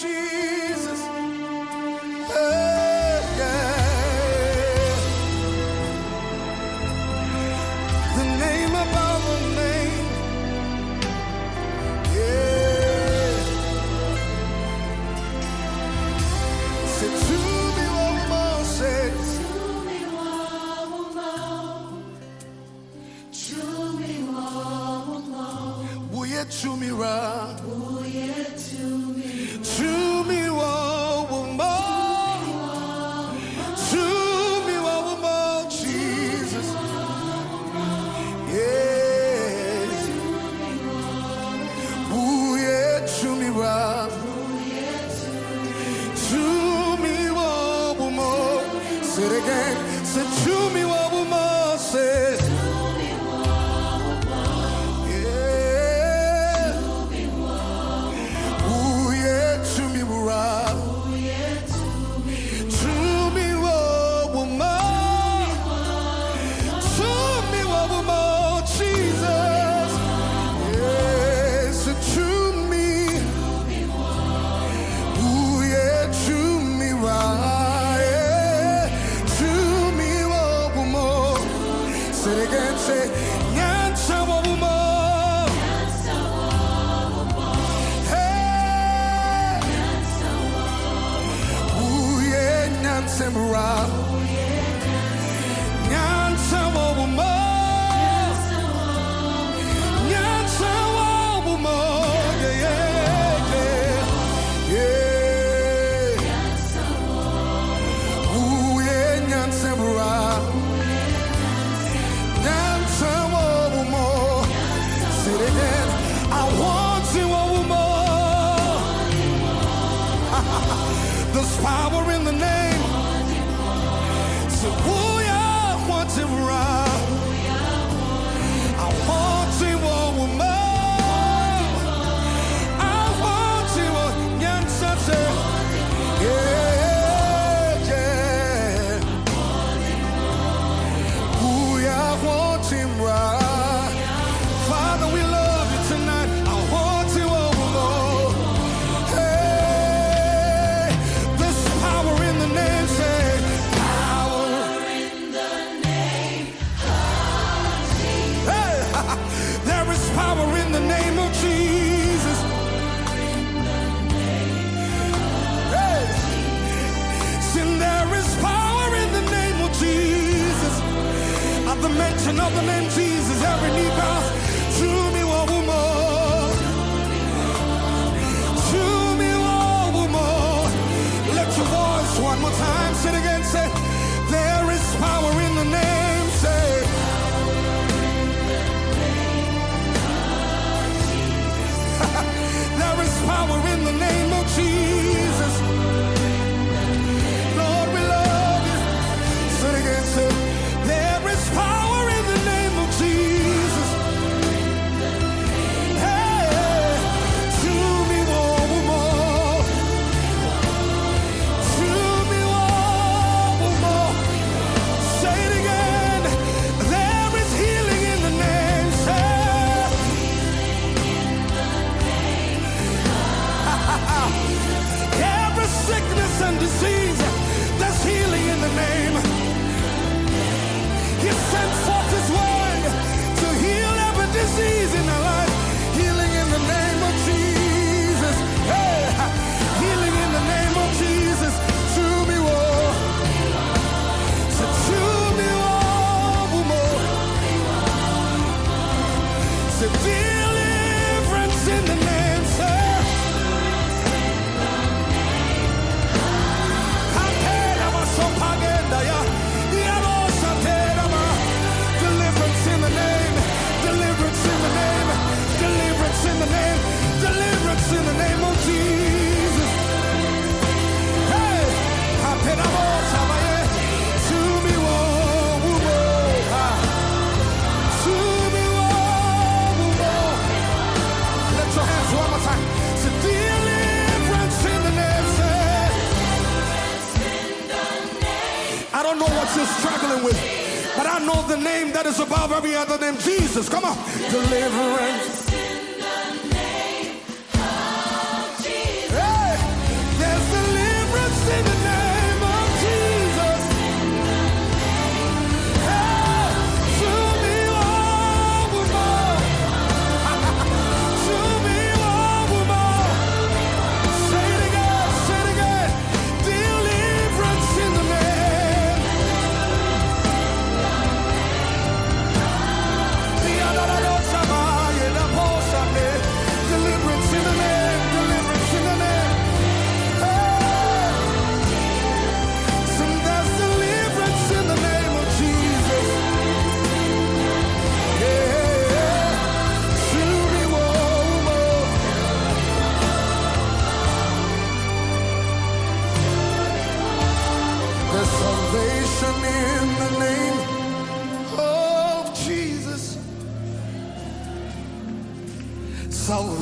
you. don't know what you're struggling with, but I know the name that is above every other name Jesus. Come on. Deliverance.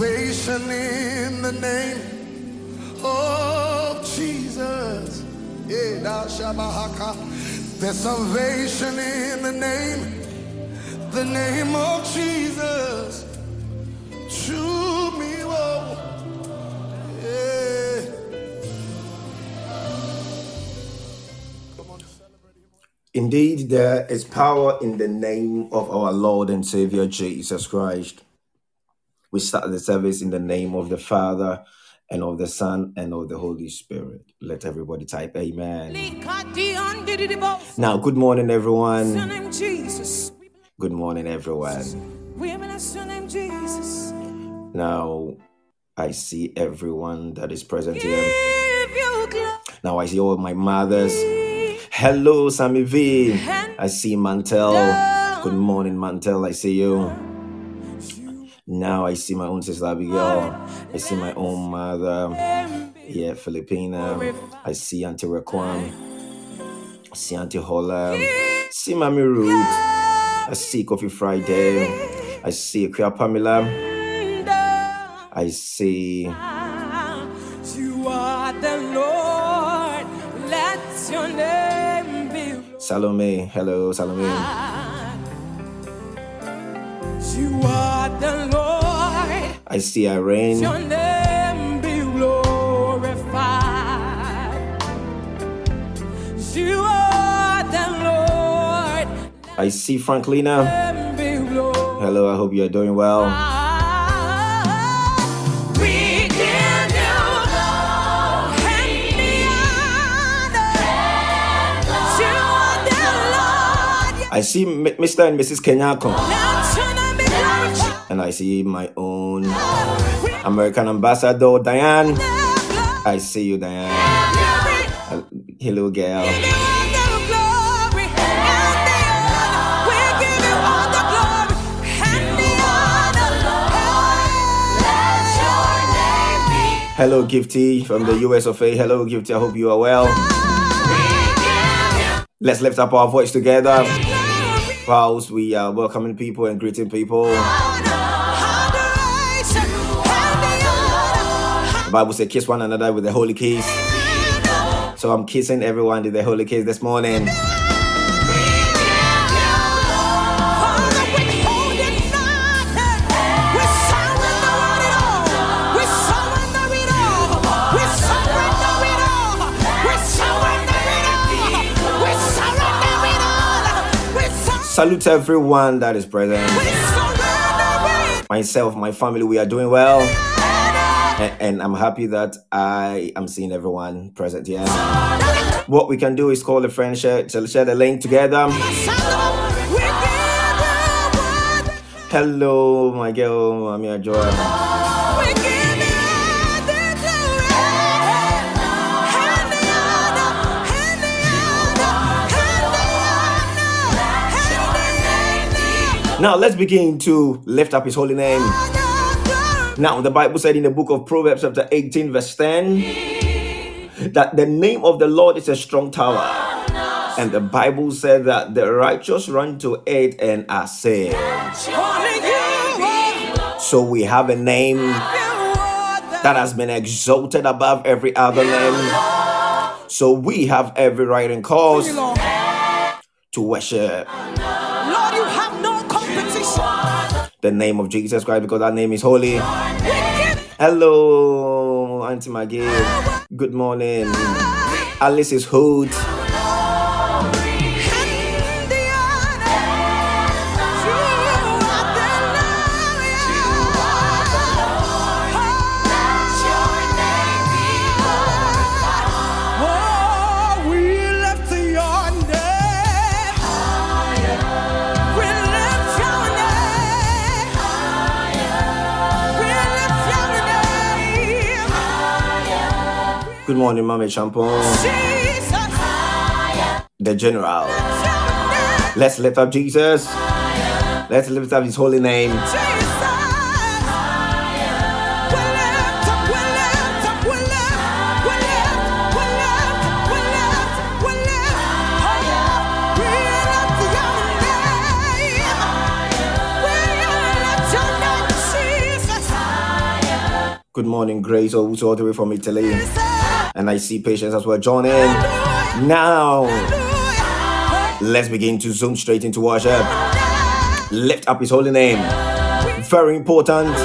Salvation in the name of Jesus. There's salvation in the name, the name of Jesus. To me, oh, yeah. Indeed, there is power in the name of our Lord and Savior Jesus Christ. We start the service in the name of the Father and of the Son and of the Holy Spirit. Let everybody type Amen. Now, good morning, everyone. Good morning, everyone. Now, I see everyone that is present here. Now, I see all my mothers. Hello, Sammy V. I see Mantel. Good morning, Mantel. I see you. Now I see my own sister Abigail. I see my own mother. Yeah, Filipina. I see Auntie Raquan. I see Auntie Hola. I see Mommy Ruth. I see Kofi Friday. I see Kia Pamela. I see Salome. Hello, Salome. You are the Lord. I see Irene. Your name be glorified. You are the Lord. I see Franklina. Name be glorified. Hello, I hope you are doing well. We give you glory and honor. You are the Lord. I see Mr. and Mrs. Kenyako. And I see my own American ambassador, Diane. I see you, Diane. Hello, girl. Hello, Gifty from the US of A. Hello, Gifty. I hope you are well. Let's lift up our voice together. Whilst we are welcoming people and greeting people. The Bible says, kiss one another with the holy kiss. So I'm kissing everyone with the holy kiss this morning. Salute everyone that is present. Myself, my family, we are doing well. And I'm happy that I am seeing everyone present here. What we can do is call a friend, share, share the link together. Hello, my girl, Mami Joy. Now let's begin to lift up his holy name. Now, the Bible said in the book of Proverbs, chapter 18, verse 10, that the name of the Lord is a strong tower. And the Bible said that the righteous run to it and are saved. So we have a name that has been exalted above every other name. So we have every right and cause to worship Lord, you have no competition. The name of Jesus Christ because that name is holy. Hello, Auntie Maggie. Good morning. Alice is hood. Good morning, Mama Champon. The General. Let's lift up Jesus. Let's lift up his holy name. Good morning, Grace, also all the way from Italy. And I see Patience as well joining. Now, let's begin to zoom straight into worship. Lift up his holy name. Very important.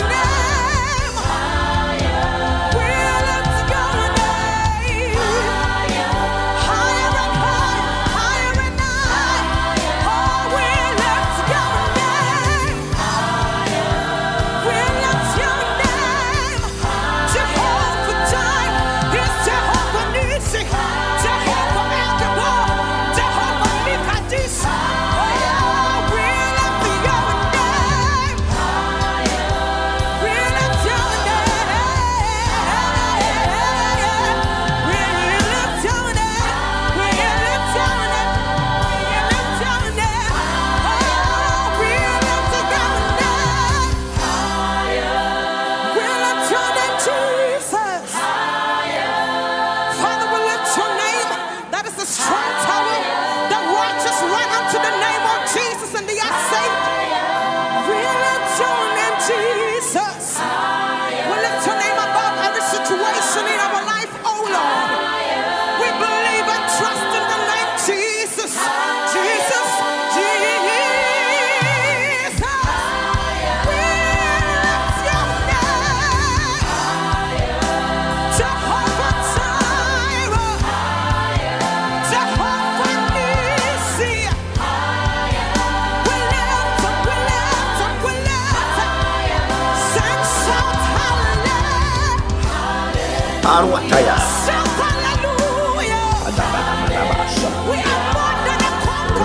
Conqueror.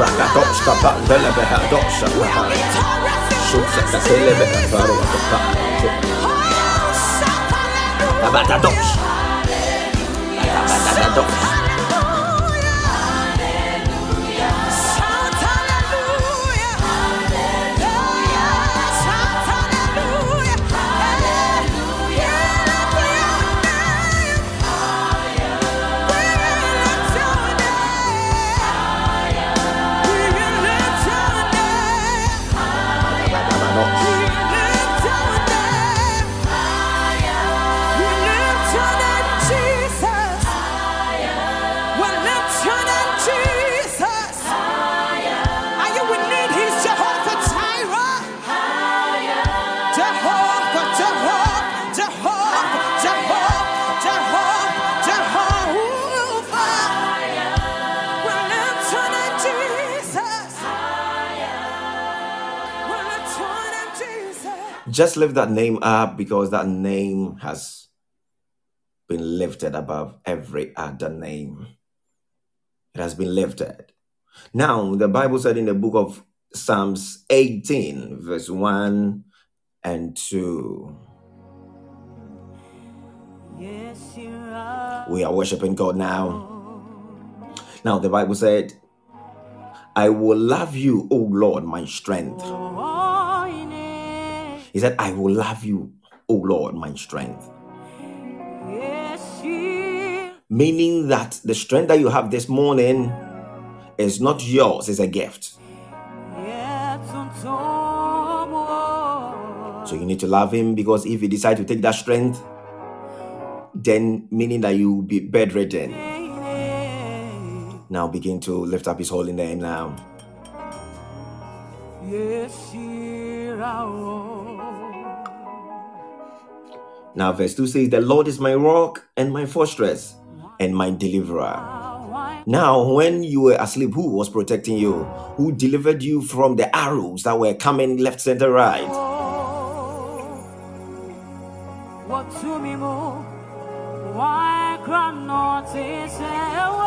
Rakadoshka Pandelebeha Dosha. We are victorious in Shusha Christ Telebeha Jesus. Faruaka. Just lift that name up because that name has been lifted above every other name. It has been lifted. Now, the Bible said in the book of Psalms 18, verse 1 and 2. Yes, you are. We are worshiping God now. Now, the Bible said, I will love you, O Lord, my strength. Oh, He said, I will love you, O Lord, my strength. Yes. Meaning that the strength that you have this morning is not yours, it's a gift. So you need to love Him because if you decide to take that strength, then meaning that you will be bedridden. Now begin to lift up His holy name now. Yes, you are. Now, verse 2 says, The Lord is my rock and my fortress and my deliverer. Now, when you were asleep, who was protecting you? Who delivered you from the arrows that were coming left, center, right? Why cannot it say a word?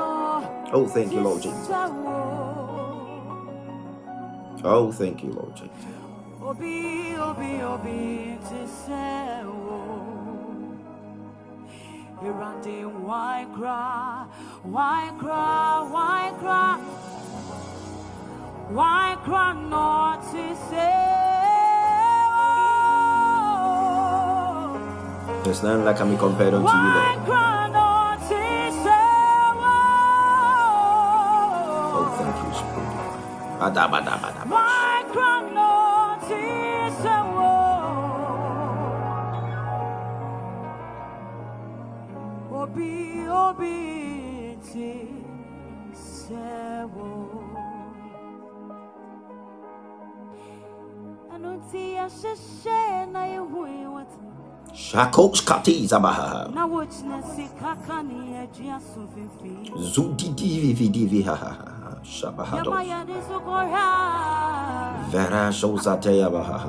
Oh, thank you, Lord Jesus. Oh, thank you, Lord Jesus. Obi, obi, obi, ti se o. Irande, why cry, why cry, why cry, why cry not to say oh? There's none like me compared unto you, Lord. Badabadabadaba. Why cry not to say Obi, obi, ti se Anunti asheshe na yehui wati Shakos katiza baha. na wochina sikaka ni ejia sufifi Zudidivi vidivi ha ha ha. Yama Shabahados. ya nisukora Vera shozateya baha.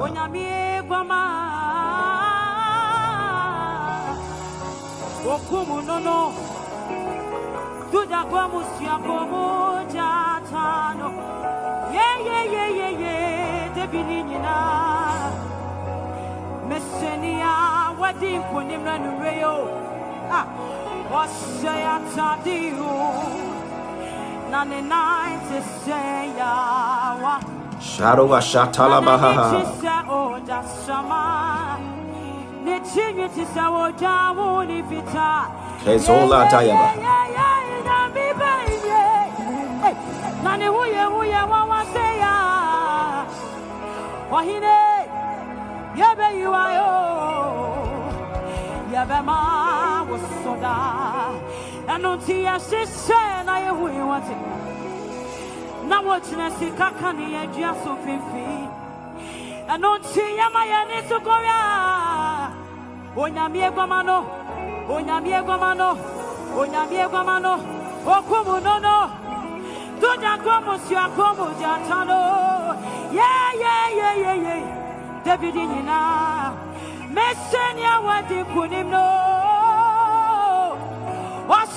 Okumu nono Tuja kwa musia komoja tano Ye ye ye ye ye. Debini nyina Mesenia wadi kunimra nureyo Ah Wasaya tadiyo Nane nainte seya wa Shadow ashatala baha. Kezola tayaba. huye huye wawaseya wahine yebeyiwayo yebema wosoda ɛno nti yɛhyehyɛ na yɛhui wate na wɔgyina sika ka ne yɛadua so mfimfini ɛno nti yɛma yɛne aguama no no onyame aguama no ɔkomu no no. Tuja como si a como jatano. Yeah, yeah, yeah, yeah, yeah. David Nina. Messenia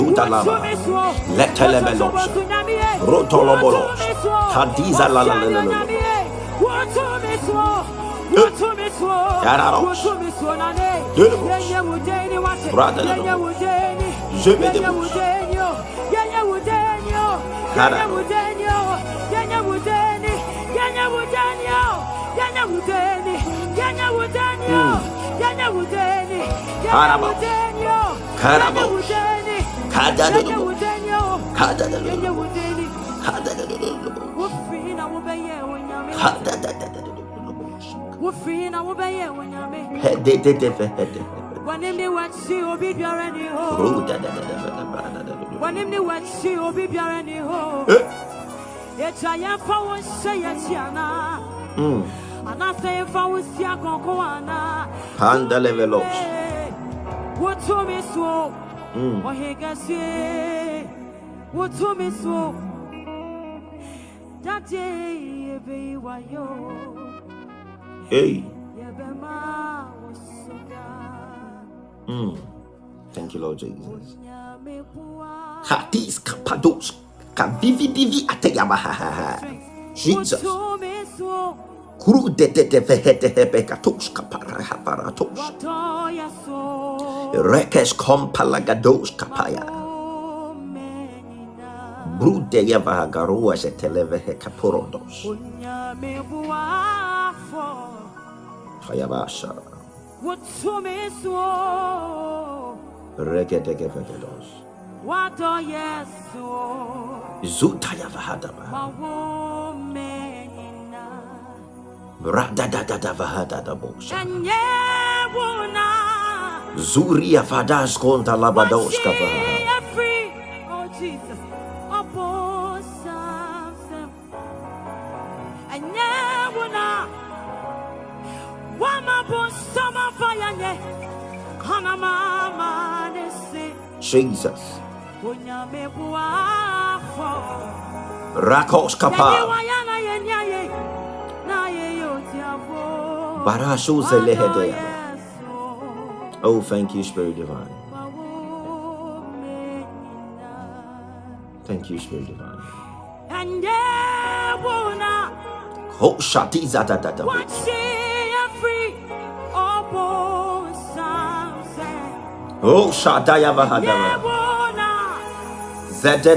Shabada da baha da baha. wo nkoa wo ni o Shabada da baha da baha. Ọbàtàpé. Shakum shadalabaha. Rukaptiya. Zudalaba. Letelebelos. Rotolobolos. Kadiza la la la la la. Yararos. Delebos. Bradalebos. Zebedebos. Karabos. Karabos. Karabos. Kadadadabos. Kadadadabos. Kadadadabos. Kadadadabos. wofiri na wobɛyɛ wo nyame wanim ne wakyi obi biara ni hɔ Rudadadadabadabadadadadu. ne wakyi obi biara anaa wotumi so Mm. ɔhe kɛseɛ wotumi so dade yɛbɛyi wayɔ Hey. yɛbɛma wo so daa Mm. Thank you, Lord Jesus. Hatis kapados. Divi. Jesus. Kuru de de de vehete hebe katos kapara. Rekes kompalagados kapaya. Brude yavagaroa zetelevehe kaporodos. Hayabasa. da da Radadadadavahadadabosa. And yeah, Zuria Fadas Conta Labadoska Jesus. Rakos kapa. Barashu zelehedea. Oh, thank you, Spirit Divine. Thank you, Spirit Divine. Oh, shati. Oh, shataya vahadava. Zete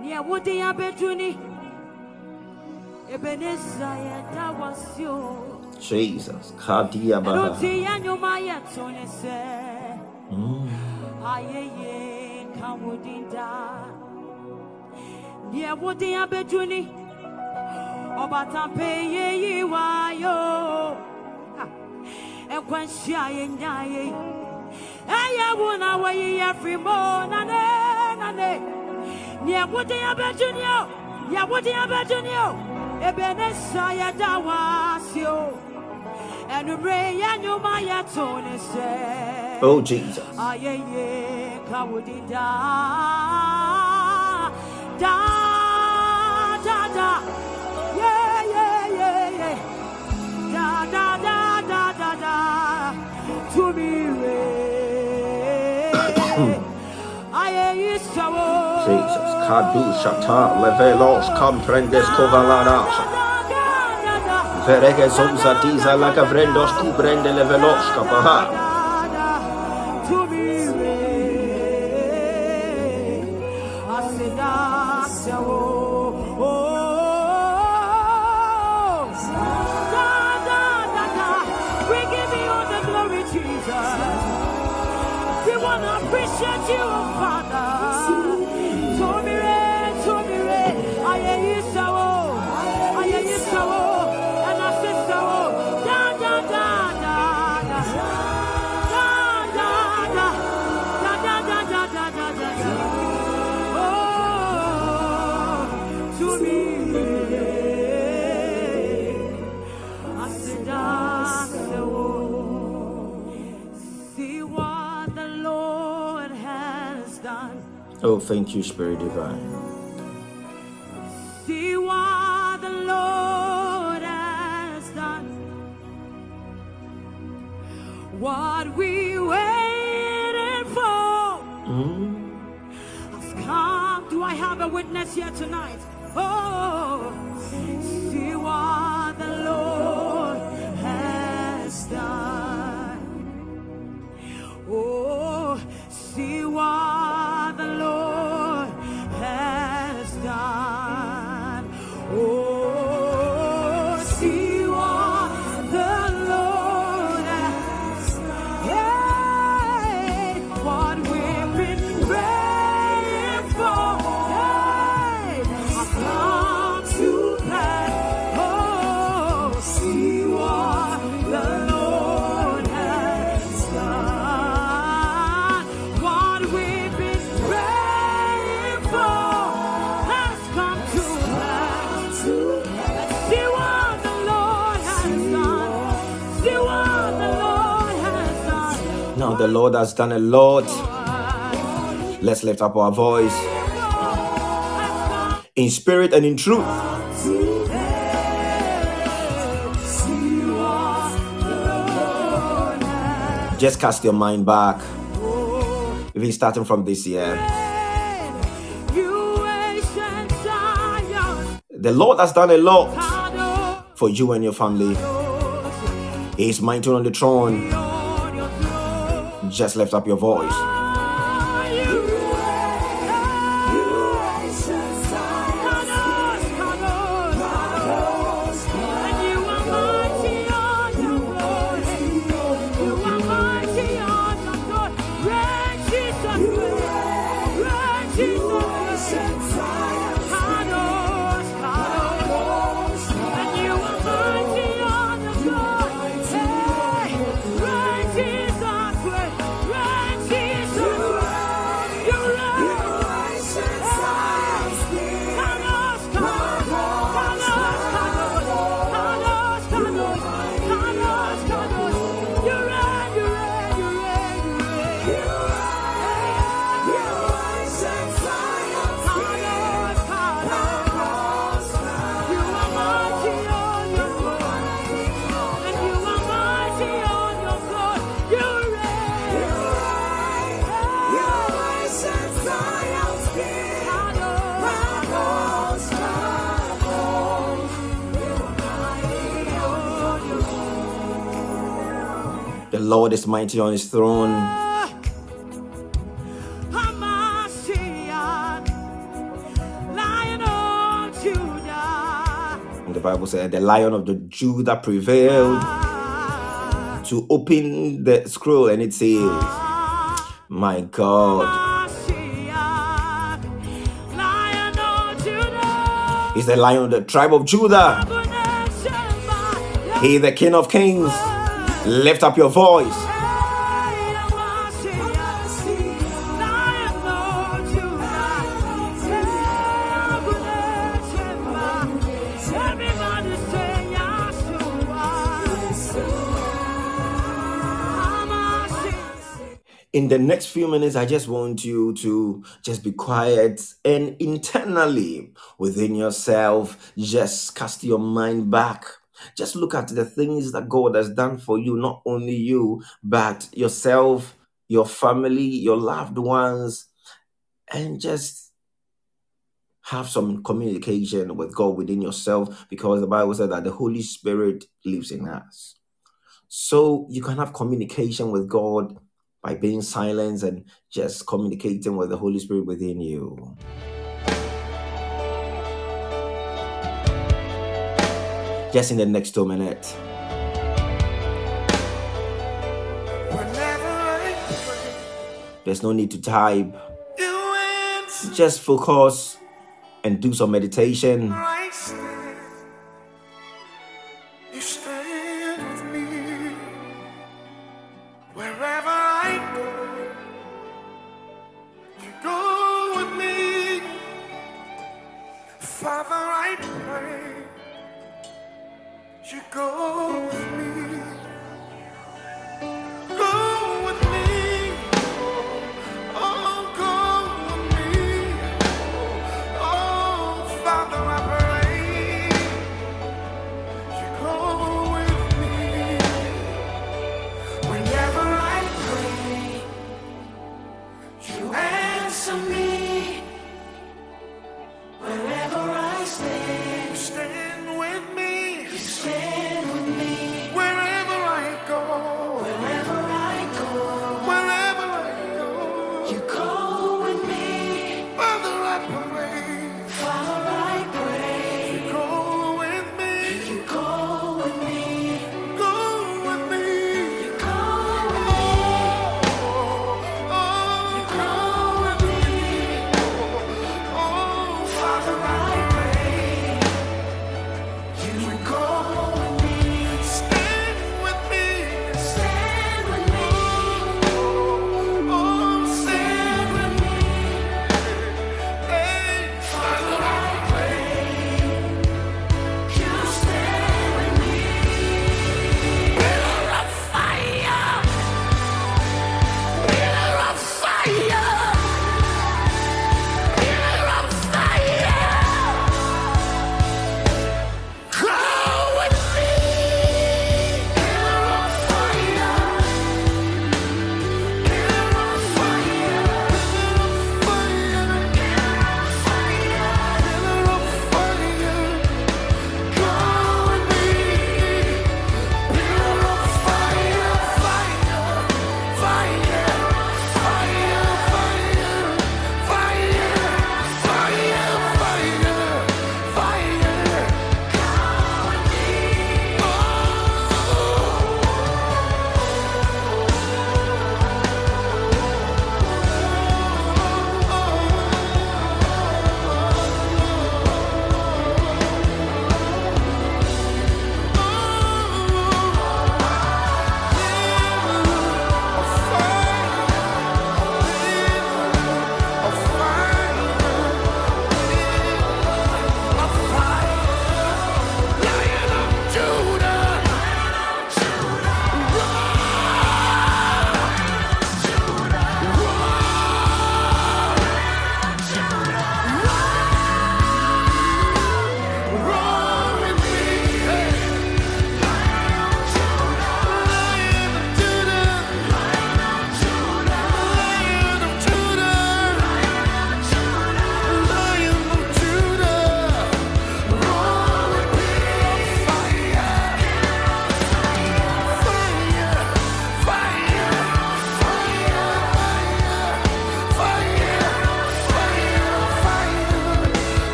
nea wode abɛduru ni ebeneza yɛ da wasi o. Jesus, Kadia Baha. Mm. ọbatampe yeyi wayo ekwensi aye nyaye eyewu na weyi efirimo nane neɛ wode abɛdwo ni o neɛ wode abɛdwo ni o ebe ne sa yɛda wase o ɛnumere yɛ nnwoma yɛto ne sɛ Oh, Jesus. ayeye kawudi da Kadushata levelos comprendes covalaras. Vereges omsa diza la gavrendos cubrende levelos capaha. Oh, thank you, Spirit Divine. See what the Lord has done. What we waited for Mm. has come. Do I have a witness here tonight? Lord has done a lot. Let's lift up our voice in spirit and in truth. Just cast your mind back. Even starting from this year. The Lord has done a lot for you and your family. He is mighty on the throne. Just lift up your voice. On his throne. The Bible said, The lion of the Judah prevailed to open the scroll, and it says, My God is the lion of the tribe of Judah. He, the King of Kings. Lift up your voice. In the next few minutes, I just want you to just be quiet and internally within yourself, just cast your mind back. Just look at the things that God has done for you, not only you, but yourself, your family, your loved ones, and just have some communication with God within yourself because the Bible said that the Holy Spirit lives in us. So you can have communication with God by being silent and just communicating with the Holy Spirit within you. Just in the next two minutes. Whenever I pray, There's no need to type. Just focus and do some meditation.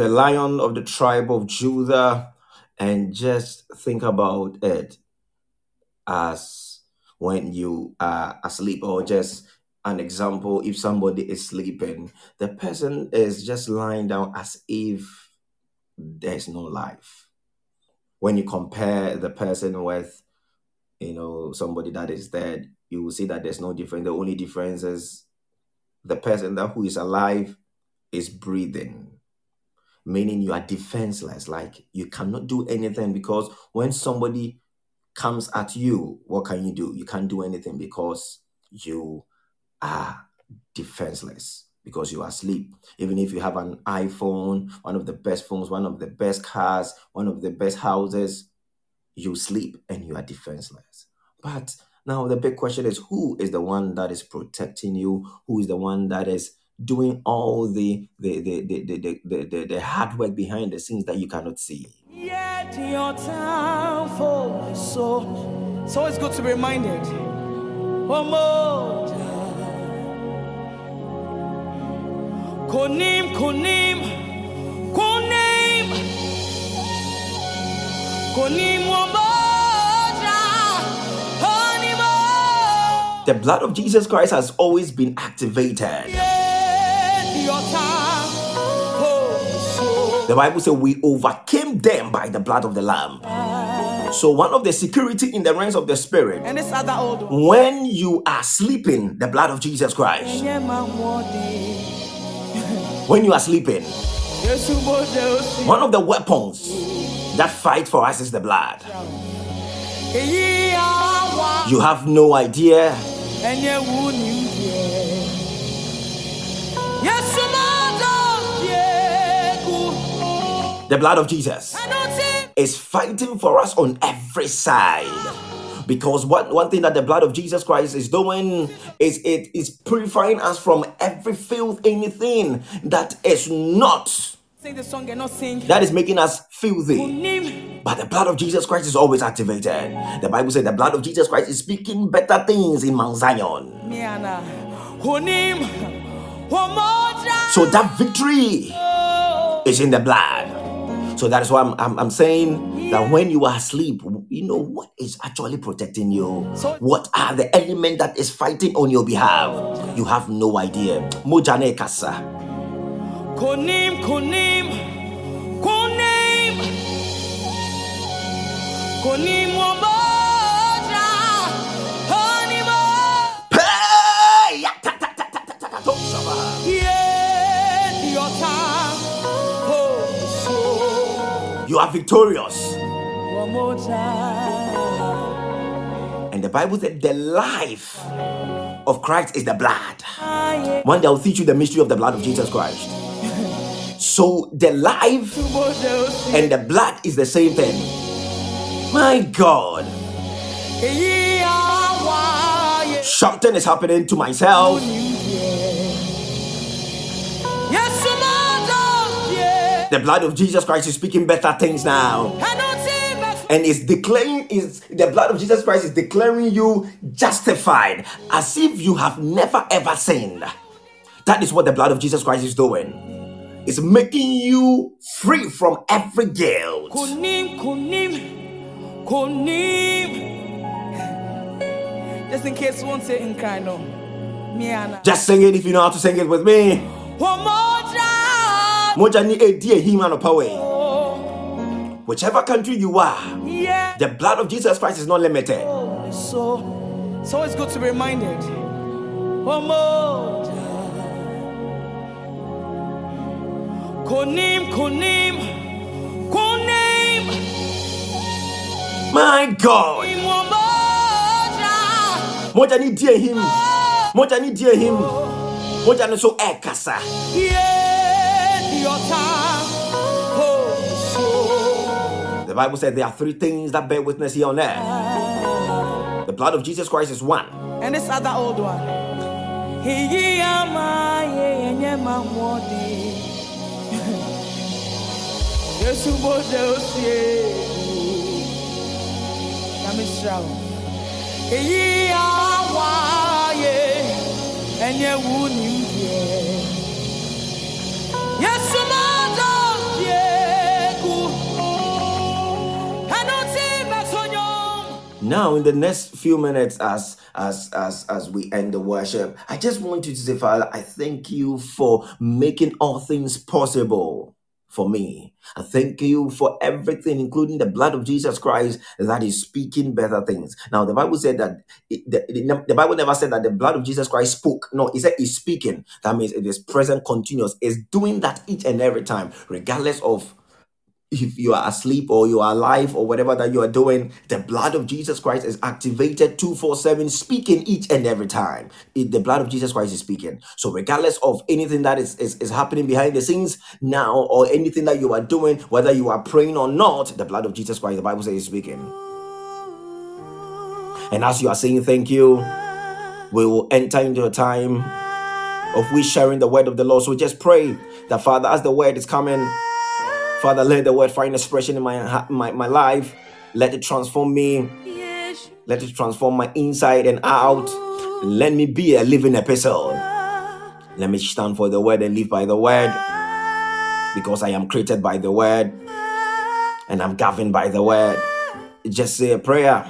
The lion of the tribe of Judah. And just think about it as when you are asleep, or just an example if somebody is sleeping, the person is just lying down as if there's no life. When you compare the person with, you know, somebody that is dead, you will see that there's no difference. The only difference is the person that who is alive is breathing meaning you are defenseless like you cannot do anything because when somebody comes at you what can you do? You can't do anything because you are defenseless because you are asleep. Even if you have an iphone one of the best phones one of the best cars one of the best houses you sleep and you are defenseless. But now the big question is who is the one that is protecting you? Who is the one that is doing all the the the the the, the, the, the, hard work behind the scenes that you cannot see. Yet your time for so so it's good to be reminded. One more time. Konim, konim, konim, konim one more the blood of jesus christ has always been activated the bible says we overcame them by the blood of the lamb so one of the security in the realms of the spirit and this other old one. when you are sleeping the blood of jesus christ Yeah, my body. when you are sleeping Yes, you both know. one of the weapons that fight for us is the blood you have no idea the blood of jesus is fighting for us on every side. Because one, one thing that the blood of Jesus Christ is doing is it is purifying us from every filth, anything that is not, sing the song and not sing. that is making us filthy. But the blood of Jesus Christ is always activated. The Bible says the blood of Jesus Christ is speaking better things in Mount Zion. So that victory is in the blood. So that is why I'm, I'm, I'm saying that when you are asleep, you know what is actually protecting you. What are the element that is fighting on your behalf? You have no idea. Mojane kasa. Konim konim konim konim. You are victorious. one more time. And the Bible said the life of Christ is the blood. One day I'll teach you the mystery of the blood of Jesus Christ. So the life and the blood is the same thing. My God, Eyi awa ye. something is happening to myself. The blood of Jesus Christ is speaking better things now. I don't see me. And is declaring is the blood of Jesus Christ is declaring you justified as if you have never ever sinned. That is what the blood of Jesus Christ is doing. It's making you free from every guilt. Kunim, kunim, kunim. Just in case one say in kind of. Just sing it if you know how to sing it with me. One more time. Moja ni edi ehi ma anɔpa. Oh, Whichever country you are, the blood of Jesus Christ is not limited. So, so it's good to be reminded. One more. Konim, konim, konim. My God. One more time. Moja ni die him. Moja ni die him. Moja no so ɛkasa. Yeah, The Bible said there are three things that bear witness here on earth. The blood of Jesus Christ is one. And this other old one. He ama ye enye ma mwode. Yesu bode osie. Na misra. He awa ye enye wu ni ye. Now, in the next few minutes, as as as as we end the worship, I just want you to say, Father, I thank you for making all things possible for me. I thank you for everything, including the blood of Jesus Christ that is speaking better things. Now, the Bible said that it, the, the, the Bible never said that the blood of Jesus Christ spoke. No, it said it's speaking. That means it is present, continuous. It's doing that each and every time, regardless of if you are asleep or you are alive or whatever that you are doing, the blood of Jesus Christ is activated 247, speaking each and every time. It- the blood of Jesus Christ is speaking. So, regardless of anything that is, is, is happening behind the scenes now or anything that you are doing, whether you are praying or not, the blood of Jesus Christ, the Bible says, is speaking. And as you are saying thank you, we will enter into a time of we sharing the word of the Lord. So, just pray that, Father, as the word is coming, Father, let the word find expression in my, my my life. Let it transform me. Let it transform my inside and out. Let me be a living epistle. Let me stand for the word and live by the word because I am created by the word and I'm governed by the word. Just say a prayer.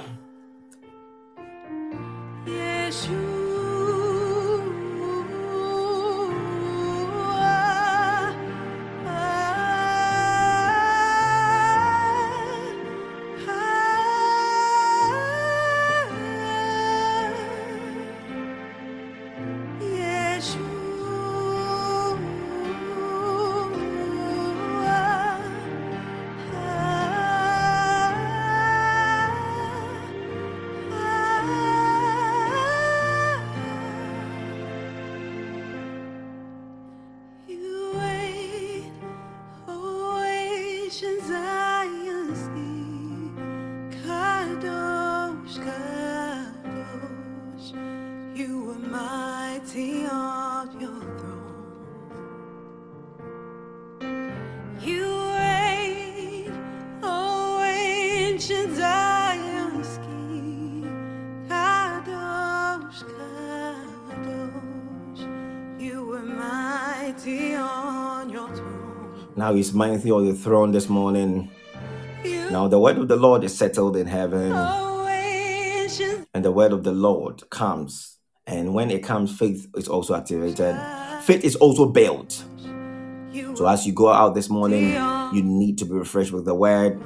Now he's mighty on the throne this morning. Now the word of the Lord is settled in heaven. And the word of the Lord comes. And when it comes, faith is also activated. Faith is also built. So as you go out this morning, you need to be refreshed with the word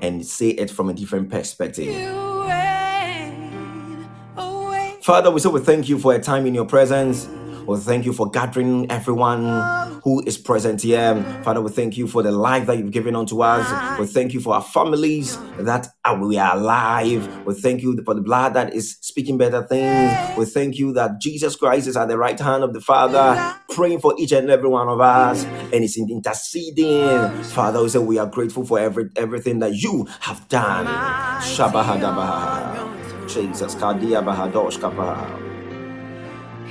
and see it from a different perspective. you reign, O ancient Father, we say we thank you for a time in your presence. We thank you for gathering everyone who is present here. Father, we thank you for the life that you've given unto us. We thank you for our families that are, we are alive. We thank you for the blood that is speaking better things. We thank you that Jesus Christ is at the right hand of the Father, praying for each and every one of us, and is interceding. Father, we say we are grateful for every everything that you have done. Jesus, Kadia Bahadosh.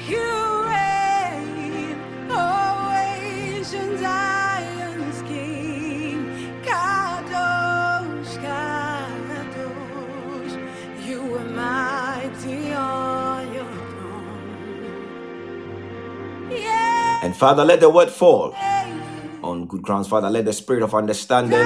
You And Father, let the word fall on good grounds. Father, let the spirit of understanding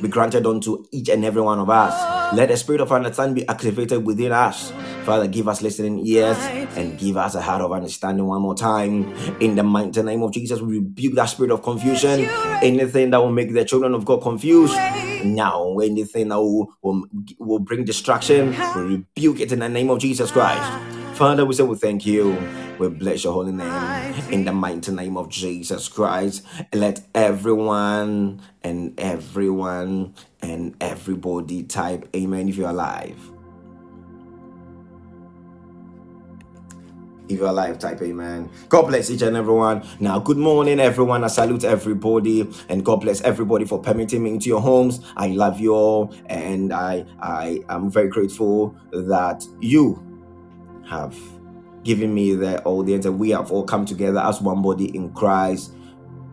be granted unto each and every one of us. Let the spirit of understanding be activated within us. Father, give us listening ears and give us a heart of understanding one more time. In the mighty name of Jesus, we rebuke that spirit of confusion. Anything that will make the children of God confused. Now, anything that will, will, will bring distraction, we rebuke it in the name of Jesus Christ. Father, we say we thank you. We bless your holy name in the mighty name of Jesus Christ. Let everyone and everyone and everybody type amen if you're alive. If you're alive, type amen. God bless each and everyone. Now, good morning, everyone. I salute everybody, and God bless everybody for permitting me into your homes. I love you all, and I I am very grateful that you have given me the audience, and we have all come together as one body in Christ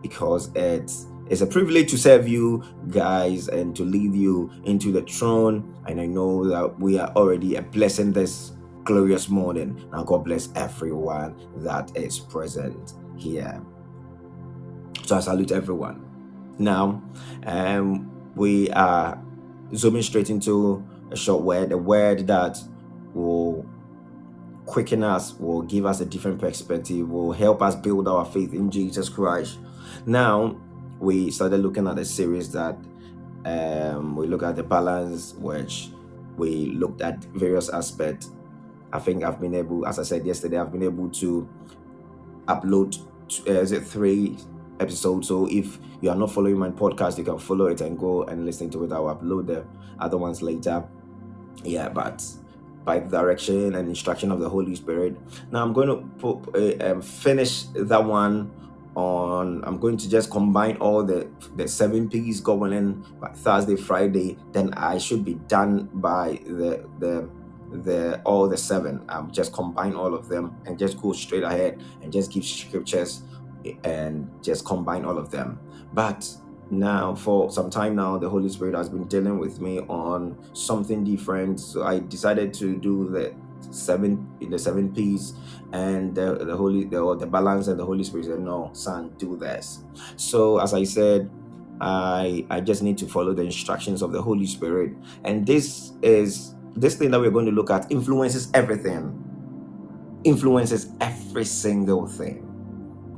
because it's it's a privilege to serve you guys and to lead you into the throne. And I know that we are already a blessing this glorious morning. Now, God bless everyone that is present here. So I salute everyone. Now, um, we are zooming straight into a short word, a word that will quicken us, will give us a different perspective, will help us build our faith in Jesus Christ. Now, we started looking at a series that um, we look at the balance, which we looked at various aspects. I think I've been able, as I said yesterday, I've been able to upload uh, is it three episodes. So if you are not following my podcast, you can follow it and go and listen to it. I'll upload the other ones later. Yeah, but by the direction and instruction of the Holy Spirit. Now I'm going to put, uh, um, finish that one on. I'm going to just combine all the the seven P's by Thursday, Friday. Then I should be done by the the the all the seven. I'm just combine all of them and just go straight ahead and just give scriptures and just combine all of them. But now for some time now the holy spirit has been dealing with me on something different. So i decided to do the seven in the seven p's and the, the holy the, the balance and the holy spirit said no son do this. So as i said i i just need to follow the instructions of the holy spirit. And this is this thing that we're going to look at influences everything. Influences every single thing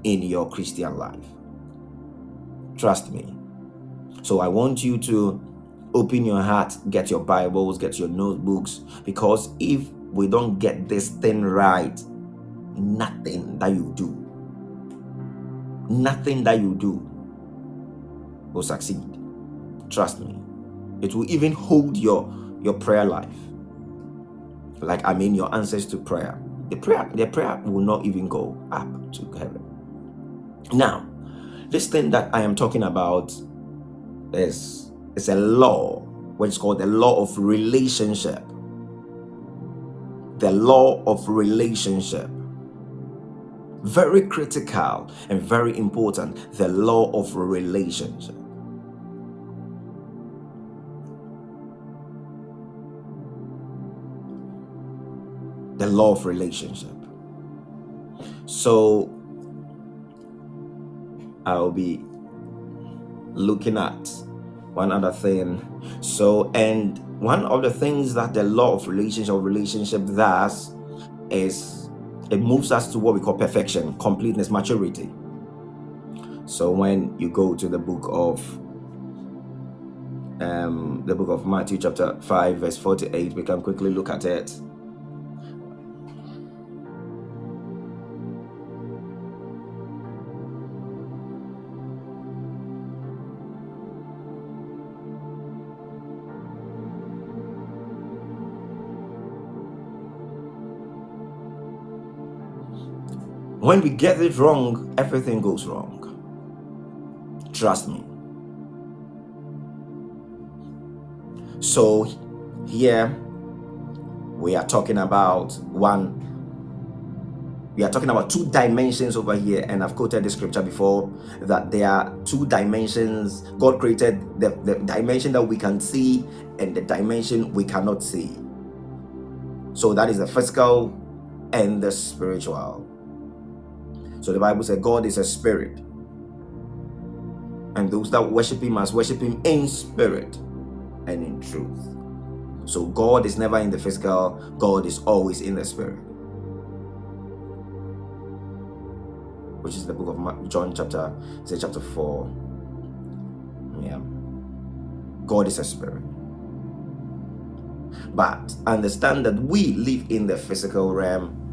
in your christian life. Trust me so I want you to open your heart, get your Bibles, get your notebooks, because if we don't get this thing right, nothing that you do, nothing that you do will succeed. Trust me. It will even hold your your prayer life. Like I mean your answers to prayer. The prayer, the prayer will not even go up to heaven. Now, this thing that I am talking about is it's a law which is called the law of relationship. The law of relationship. Very critical and very important the law of relationship. The law of relationship. So i'll be looking at one other thing. So, and one of the things that the law of relationship relationship does is it moves us to what we call perfection, completeness, maturity. So when you go to the book of um, the book of Matthew, chapter 5, verse 48, we can quickly look at it. When we get it wrong, everything goes wrong. Trust me. So, here we are talking about one, we are talking about two dimensions over here, and I've quoted the scripture before that there are two dimensions. God created the, the dimension that we can see and the dimension we cannot see. So, that is the physical and the spiritual. So the Bible said God is a spirit. And those that worship him must worship him in spirit and in truth. So God is never in the physical, God is always in the spirit. Which is the book of John chapter, say chapter 4. Yeah. God is a spirit. But understand that we live in the physical realm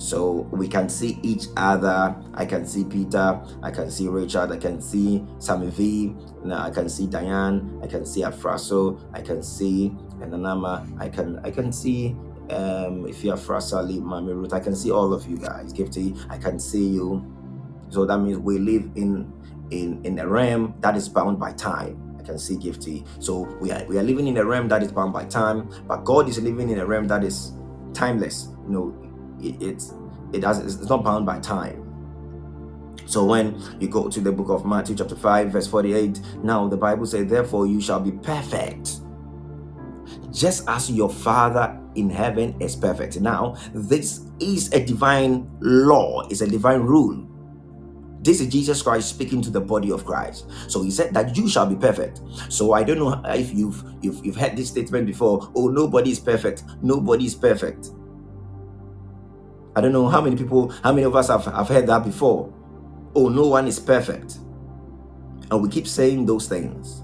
so we can see each other. I can see Peter, I can see Richard, I can see Sammy V, I can see Diane, I can see Afraso, I can see Enanama, I can I can see um if you're Frasali, Mami Ruth, I can see all of you guys. Gifty, I can see you. So that means we live in in in a realm that is bound by time. I can see Gifty. So we are we are living in a realm that is bound by time, but God is living in a realm that is timeless. You know, it, it's it does it's not bound by time so when you go to the book of Matthew chapter 5 verse 48 now the bible says therefore you shall be perfect just as your father in heaven is perfect now this is a divine law it's a divine rule This is Jesus Christ speaking to the body of Christ. So he said that you shall be perfect. So I don't know if you've you've, you've heard this statement before. Oh, nobody is perfect. Nobody is perfect. I don't know how many people, how many of us have, have heard that before. Oh, no one is perfect. And we keep saying those things.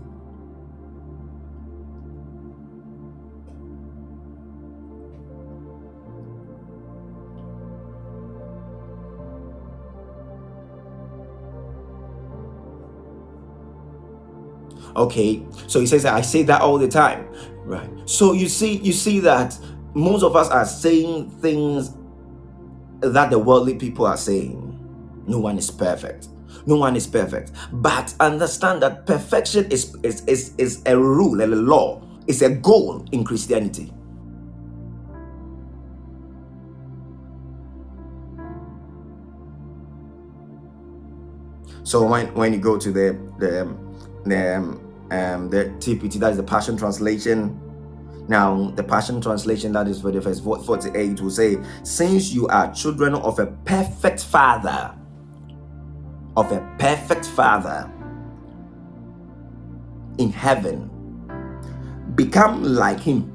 okay so he says i say that all the time right so you see you see that most of us are saying things that the worldly people are saying no one is perfect. No one is perfect. But understand that perfection is is is, is a rule and a law. It's a goal in christianity. So when when you go to the the the um, um, the TPT, that is the Passion Translation. Now, the Passion Translation, that is for the verse 48, will say, Since you are children of a perfect Father, of a perfect Father in heaven, become like Him.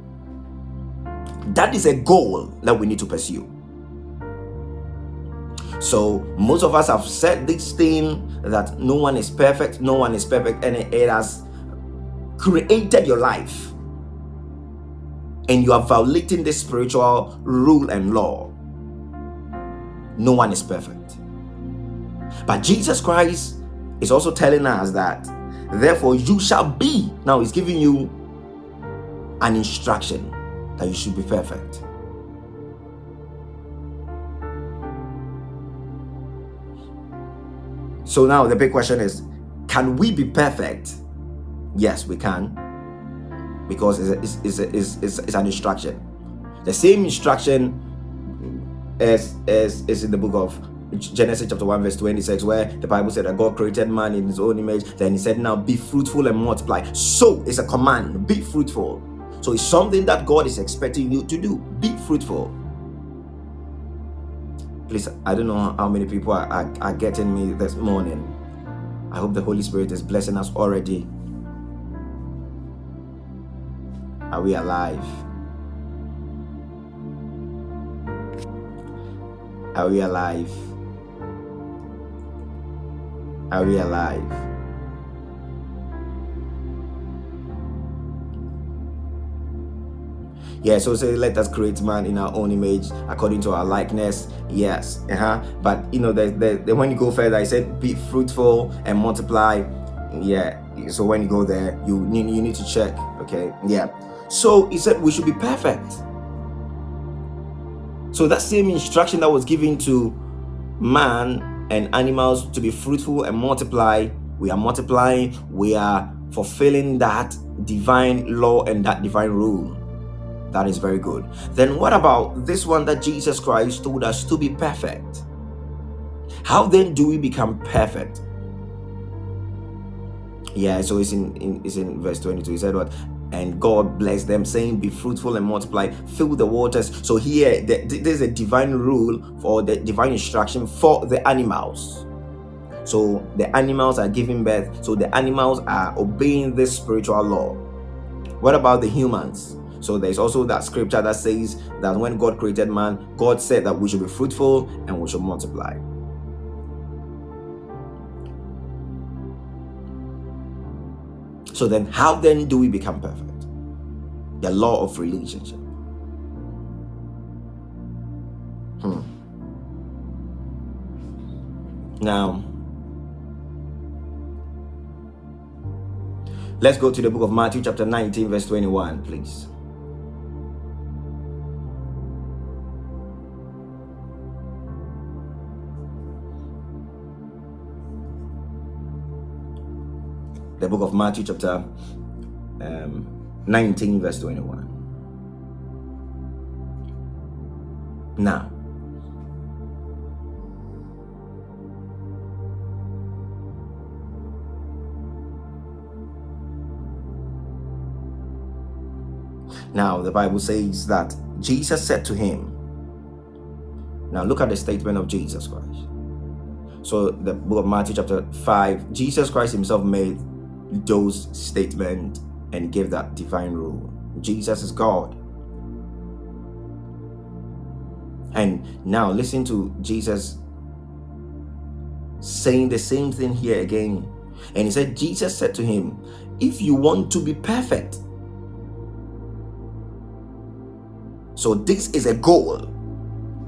That is a goal that we need to pursue. So, most of us have said this thing that no one is perfect, no one is perfect, and it has created your life and you are violating this spiritual rule and law, no one is perfect. But Jesus Christ is also telling us that, therefore, you shall be. Now, He's giving you an instruction that you should be perfect. So, now the big question is can we be perfect Yes, we can. Because it's, it's, it's, it's, it's an instruction. The same instruction as, is in the book of Genesis chapter 1, verse 26, where the Bible said that God created man in his own image. Then he said, Now be fruitful and multiply. So it's a command be fruitful. So it's something that God is expecting you to do. Be fruitful. Please, I don't know how many people are, are, are getting me this morning. I hope the Holy Spirit is blessing us already. Are we alive? Are we alive? Are we alive? Yeah, so say let us create man in our own image according to our likeness. Yes, uh-huh. But you know, the, the, the when you go further, I said be fruitful and multiply. Yeah. So when you go there, you you, you need to check. Okay. Yeah. So he said we should be perfect. So that same instruction that was given to man and animals to be fruitful and multiply, we are multiplying, we are fulfilling that divine law and that divine rule. That is very good. Then what about this one that Jesus Christ told us to be perfect? How then do we become perfect? Yeah, so it's in, in it's in verse 22. He said what? And God blessed them, saying, Be fruitful and multiply, fill the waters. So, here, there's a divine rule for the divine instruction for the animals. So, the animals are giving birth, so the animals are obeying this spiritual law. What about the humans? So, there's also that scripture that says that when God created man, God said that we should be fruitful and we should multiply. So then, how then do we become perfect? The law of relationship. Hmm. Now, let's go to the book of Matthew, chapter 19, verse 21, please. The book of Matthew, chapter um, 19, verse 21. Now, Now, the Bible says that Jesus said to him, Now look at the statement of Jesus Christ. So the book of Matthew chapter 5, Jesus Christ himself made those statements and gave that divine rule. Jesus is God. And now listen to Jesus saying the same thing here again. And he said, Jesus said to him, If you want to be perfect, so this is a goal,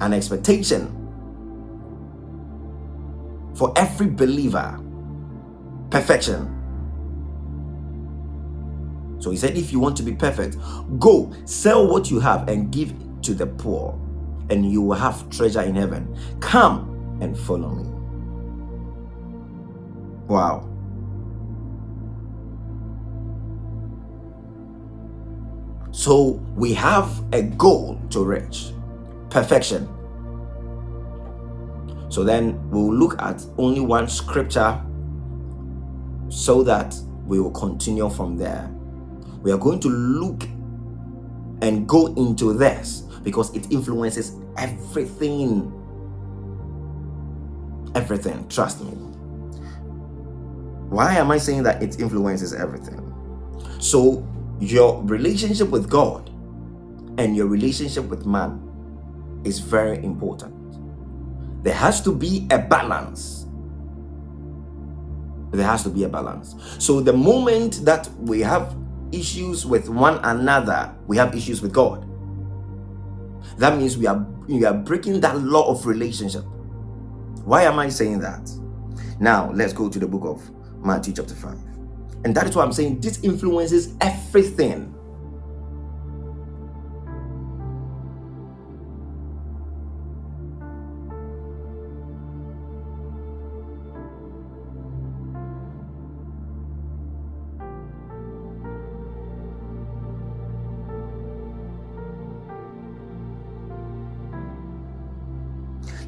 an expectation for every believer perfection. So he said, If you want to be perfect, go sell what you have and give to the poor, and you will have treasure in heaven. Come and follow me. Wow. So we have a goal to reach perfection. So then we'll look at only one scripture so that we will continue from there. We are going to look and go into this because it influences everything. Everything, trust me. Why am I saying that it influences everything? So, your relationship with God and your relationship with man is very important. There has to be a balance. There has to be a balance. So, the moment that we have issues with one another, we have issues with God. That means we are we are breaking that law of relationship. Why am I saying that? Now, let's go to the book of Matthew chapter 5. And that is why I'm saying this influences everything.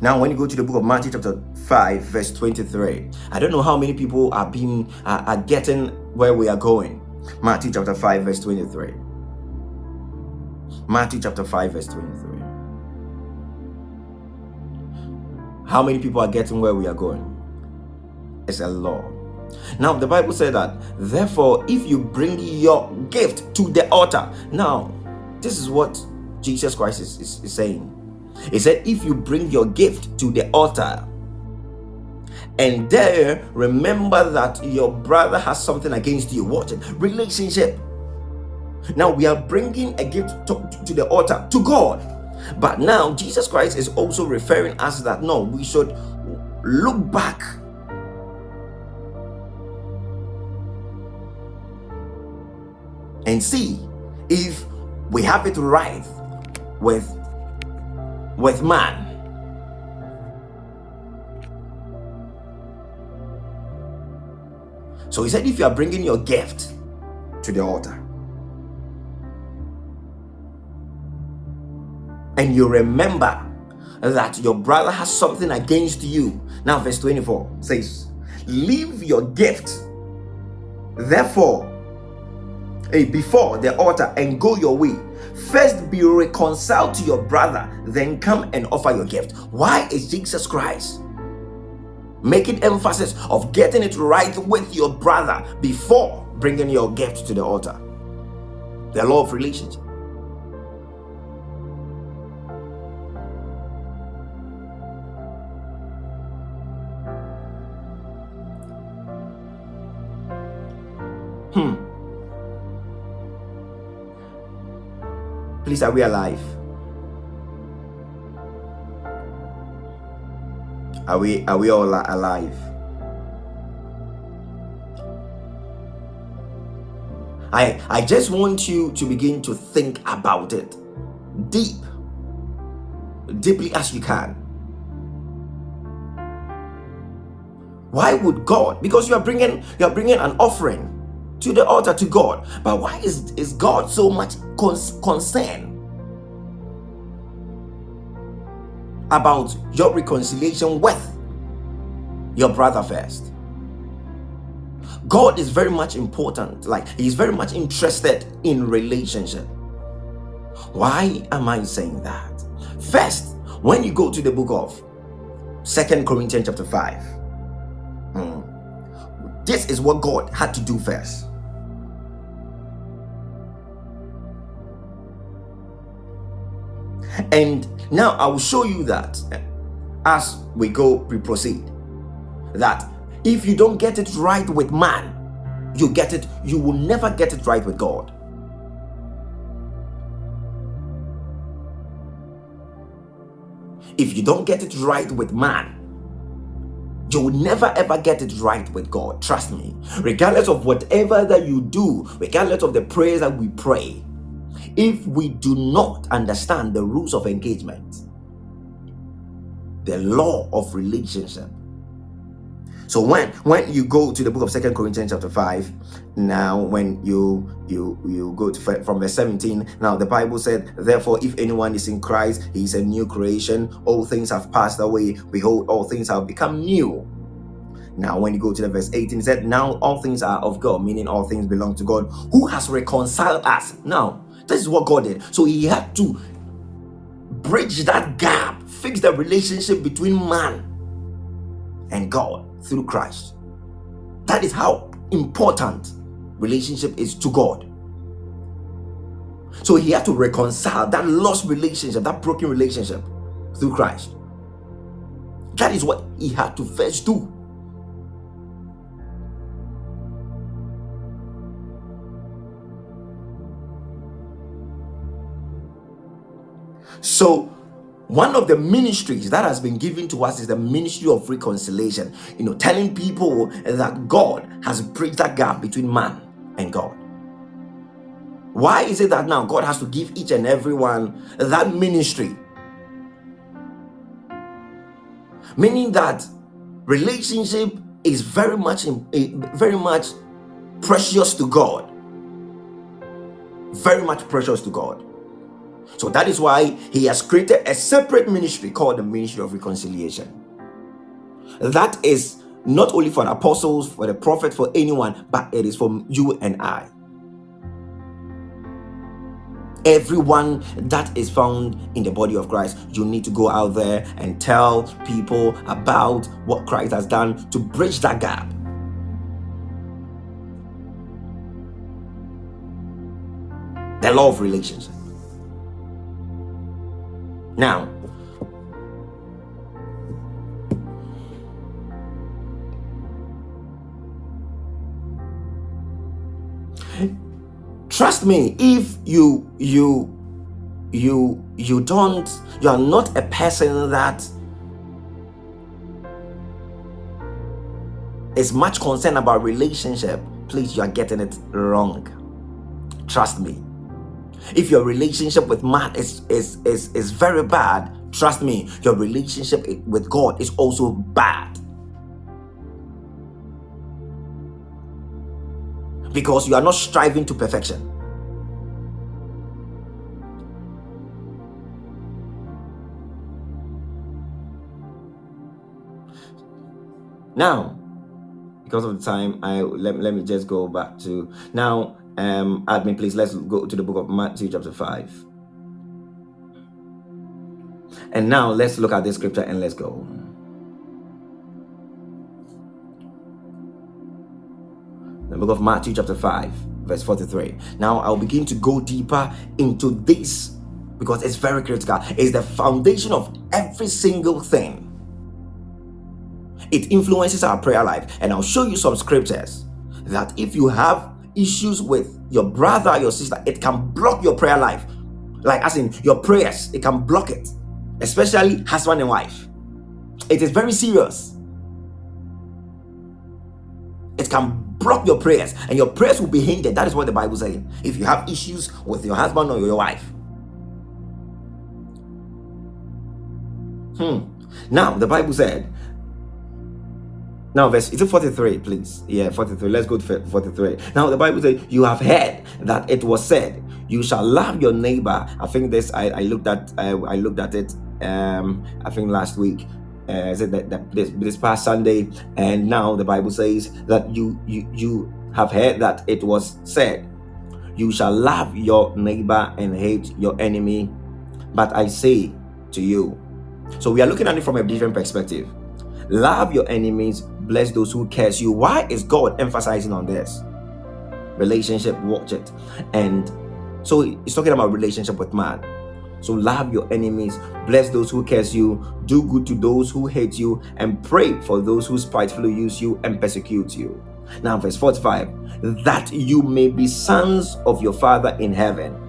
Now, when you go to the book of Matthew, chapter 5, verse 23, I don't know how many people are being uh, are getting where we are going. Matthew chapter 5, verse 23. Matthew chapter 5, verse 23. How many people are getting where we are going? It's a law. Now, the Bible said that, therefore, if you bring your gift to the altar, now, this is what Jesus Christ is, is, is saying. He said, If you bring your gift to the altar, and there remember that your brother has something against you, it, relationship. Now we are bringing a gift to, to the altar to God. But now Jesus Christ is also referring us that no, we should look back and see if we have it right with with man. So he said, if you are bringing your gift to the altar and you remember that your brother has something against you. Now, verse 24 says, Leave your gift, therefore, before the altar and go your way. First be reconciled to your brother, then come and offer your gift. Why is Jesus Christ making emphasis of getting it right with your brother before bringing your gift to the altar? The law of relationship. Please, are we alive? Are we are we all alive? I I just want you to begin to think about it deep deeply as you can. Why would God? Because you are bringing you are bringing an offering to the altar to God. But why is, is God so much cons- concerned about your reconciliation with your brother first? God is very much important. Like he's very much interested in relationship. Why am I saying that? First, when you go to the book of Second Corinthians chapter 5, hmm, this is what God had to do first. And now I will show you that as we go, we proceed. That if you don't get it right with man, you get it, you will never get it right with God. If you don't get it right with man, you will never ever get it right with God. Trust me. Regardless of whatever that you do, regardless of the prayers that we pray, if we do not understand the rules of engagement, the law of relationship. So when when you go to the book of Second Corinthians chapter 5, now when you you you go to from verse 17, now the Bible said, Therefore, if anyone is in Christ, he is a new creation, all things have passed away, behold, all things have become new. Now, when you go to the verse 18, it said, Now all things are of God, meaning all things belong to God, who has reconciled us. Now, this is what God did. So he had to bridge that gap, fix the relationship between man and God through Christ. That is how important relationship is to God. So he had to reconcile that lost relationship, that broken relationship through Christ. That is what he had to first do. So, one of the ministries that has been given to us is the ministry of reconciliation. You know, telling people that God has bridged that gap between man and God. Why is it that now God has to give each and everyone that ministry? Meaning that relationship is very much eh, very much precious to God. Very much precious to God. So that is why he has created a separate ministry called the Ministry of Reconciliation. That is not only for the apostles, for the prophet, for anyone, but it is for you and I. Everyone that is found in the body of Christ, you need to go out there and tell people about what Christ has done to bridge that gap. The law of relationship. Now, trust me if you you you you don't you are not a person that is much concerned about relationship please you are getting it wrong. Trust me if your relationship with man is is is, is very bad trust me your relationship with god is also bad. Because you are not striving to perfection. Now because of the time i let, let me just go back to now um, admin, please let's go to the book of Matthew, chapter 5. And now let's look at this scripture and let's go. The book of Matthew, chapter 5, verse 43. Now I'll begin to go deeper into this because it's very critical. It's the foundation of every single thing. It influences our prayer life. And I'll show you some scriptures that if you have issues with your brother, your sister, it can block your prayer life. Like, as in your prayers, it can block it, especially husband and wife. It is very serious. It can block your prayers, and your prayers will be hindered. That is what the Bible says. If you have issues with your husband or your wife. Hmm. Now, the Bible said, now, verse is it 43, please? Yeah, 43. Let's go to 43. Now, the Bible says, You have heard that it was said, You shall love your neighbor. I think this I, I looked at I, I looked at it um I think last week. Uh, is it that, that this, this past Sunday, and now the Bible says that you you you have heard that it was said, You shall love your neighbor and hate your enemy. But I say to you, so we are looking at it from a different perspective. Love your enemies, bless those who curse you. Why is God emphasizing on this? Relationship, watch it. And so he's talking about relationship with man. So love your enemies, bless those who curse you, do good to those who hate you, and pray for those who spitefully use you and persecute you. Now, verse 45 that you may be sons of your Father in heaven.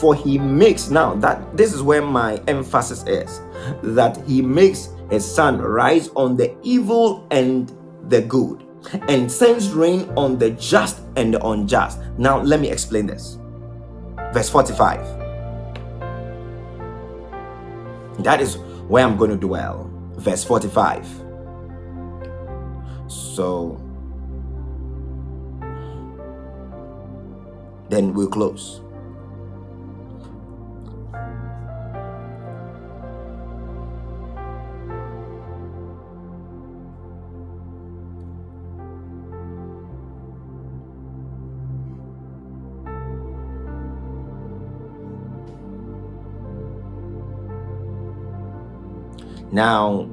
For he makes, now that this is where my emphasis is, that he makes his sun rise on the evil and the good, and sends rain on the just and the unjust. Now, let me explain this. Verse 45 that is where I'm going to dwell. Verse 45. So then we'll close. Now,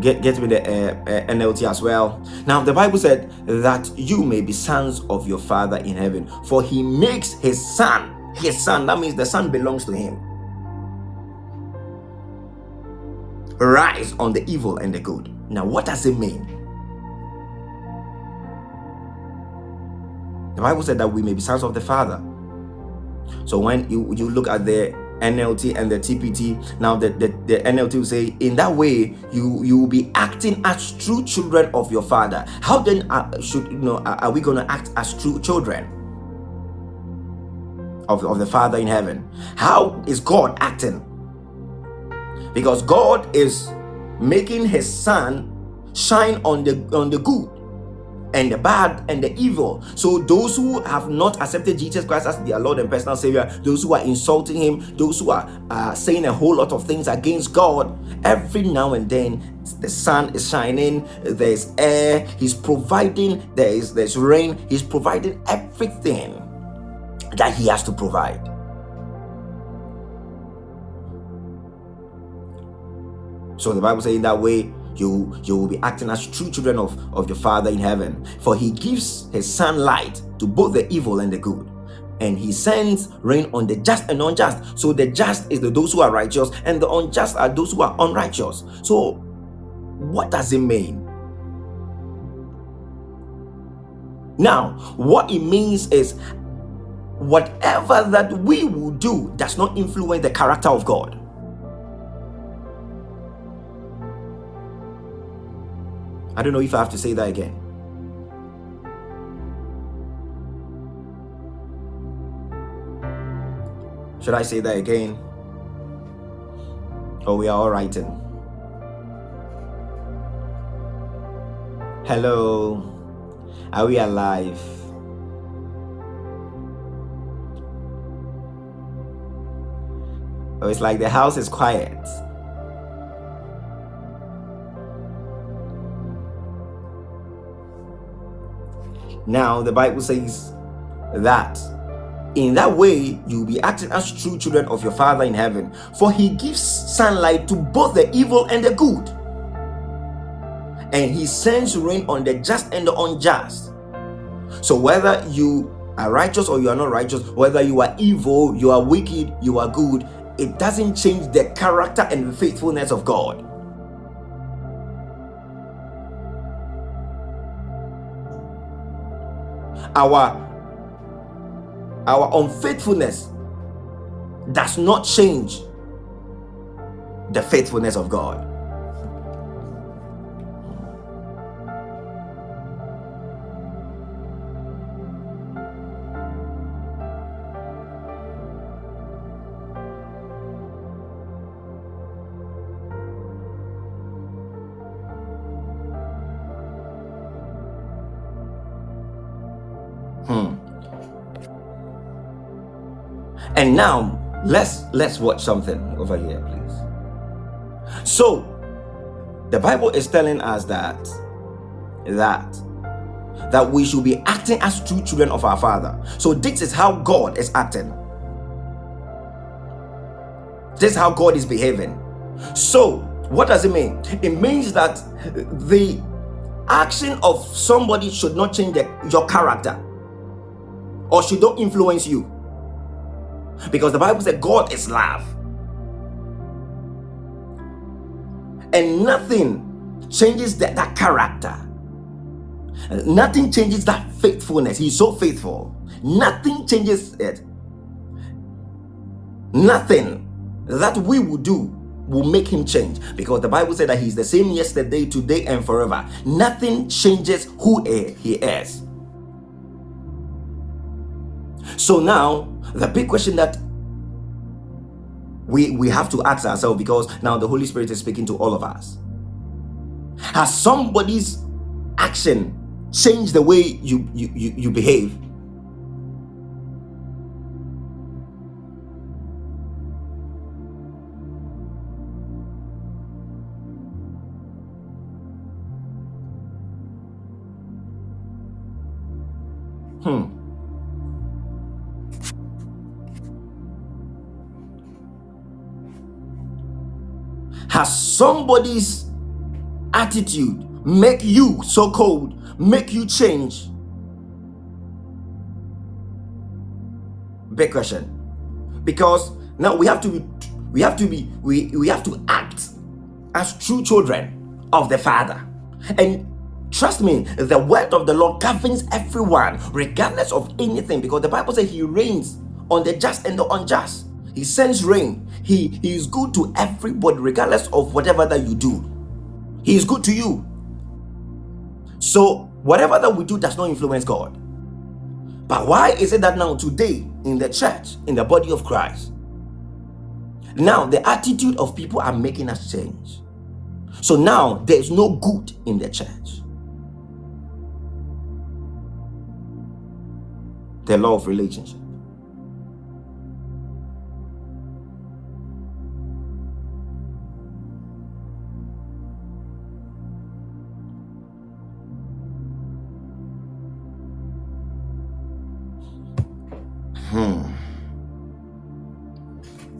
get get me the uh, uh, NLT as well. Now, the Bible said that you may be sons of your Father in heaven, for He makes His Sun, His Sun. That means the Sun belongs to Him. Rise on the evil and the good. Now, what does it mean? The Bible said that we may be sons of the Father. So when you, you look at the NLT and the TPT. Now the, the, the NLT will say, in that way, you you will be acting as true children of your father. How then uh, should you know are we going to act as true children of, of the Father in heaven? How is God acting? Because God is making his sun shine on the on the good and the bad and the evil. So those who have not accepted Jesus Christ as their Lord and personal Savior, those who are insulting Him, those who are uh, saying a whole lot of things against God, every now and then the sun is shining. There's air. He's providing. There is there's rain. He's providing everything that He has to provide. So the Bible saying that way you you will be acting as true children of, of your father in heaven. For he gives his sunlight to both the evil and the good. And he sends rain on the just and unjust. So the just is the those who are righteous and the unjust are those who are unrighteous. So what does it mean? Now what it means is whatever that we will do does not influence the character of god I don't know if I have to say that again. Should I say that again? Oh, we are all writing. Hello. Are we alive? Oh, it's like the house is quiet. Now, the Bible says that in that way you'll be acting as true children of your Father in heaven, for he gives sunlight to both the evil and the good. And he sends rain on the just and the unjust. So, whether you are righteous or you are not righteous, whether you are evil, you are wicked, you are good, it doesn't change the character and faithfulness of God. Our our unfaithfulness does not change the faithfulness of God. Now let's let's watch something over here, please. So the Bible is telling us that that that we should be acting as true children of our Father. So this is how God is acting. This is how God is behaving. So What does it mean? It means that the action of somebody should not change the, your character or should not influence you. Because the Bible says God is love. And nothing changes that, that character. Nothing changes that faithfulness. He's so faithful. Nothing changes it. Nothing that we will do will make him change because the Bible said that he's the same yesterday, today, and forever. Nothing changes who he is. So now, the big question that we, we have to ask ourselves because now the Holy Spirit is speaking to all of us. Has somebody's action changed the way you, you, you, you behave? Hmm. Has somebody's attitude make you so cold, make you change? Big question. Because now we have to be we have to be we, we have to act as true children of the Father. And Trust me, the word of the Lord governs everyone, regardless of anything, because the Bible says He rains on the just and the unjust. He sends rain. He, he is good to everybody, regardless of whatever that you do. He is good to you. So, whatever that we do does not influence God. But why is it that now, today, in the church, in the body of Christ, now the attitude of people are making us change? So now there is no good in the church. the law of relationship.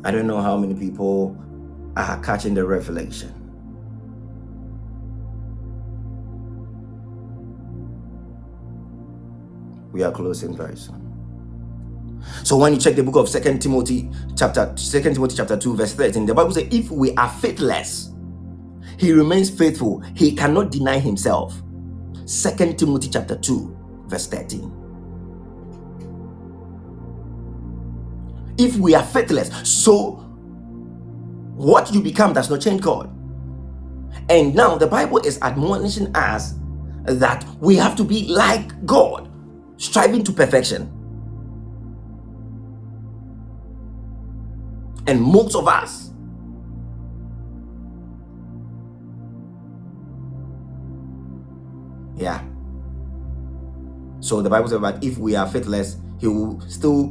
I don't know how many people are catching the revelation. we are closing very soon. So when you check the book of Second Timothy chapter Second Timothy chapter 2 verse 13, the Bible says if we are faithless, he remains faithful. He cannot deny himself. Second Timothy chapter 2 verse 13. If we are faithless, so what you become does not change God. And now the Bible is admonishing us that we have to be like God striving to perfection. And most of us Yeah. So the Bible says that if we are faithless, he will still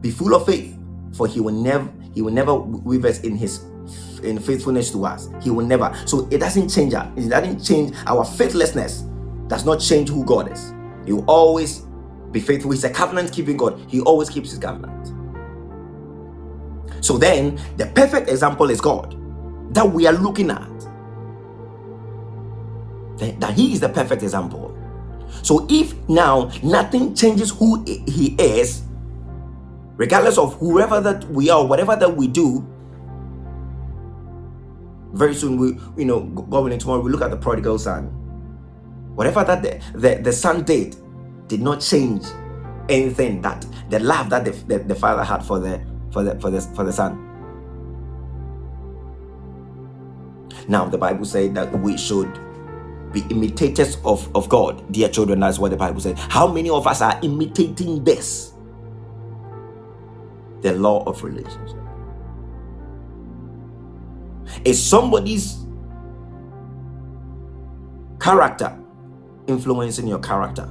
be full of faith, for he will never he will never with us in his in faithfulness to us. He will never. So it doesn't change us. It doesn't change our faithlessness. Does not change who God is. He will always be faithful. He's a covenant keeping God. He always keeps his covenant. So then, the perfect example is God that we are looking at. That he is the perfect example. So if now nothing changes who he is, regardless of whoever that we are, whatever that we do, very soon we, you know, God willing, tomorrow we look at the prodigal son. Whatever that the, the, the son did, did not change anything that the love that the, the, the father had for the for the for the for the son. Now the Bible said that we should be imitators of, of God, dear children. That's what the Bible said. How many of us are imitating this? The law of relationship. Is somebody's character influencing your character?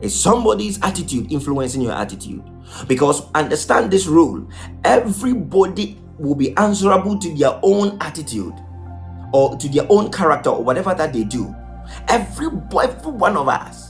Is somebody's attitude influencing your attitude? Because understand this rule everybody will be answerable to their own attitude or to their own character or whatever that they do. Every, every one of us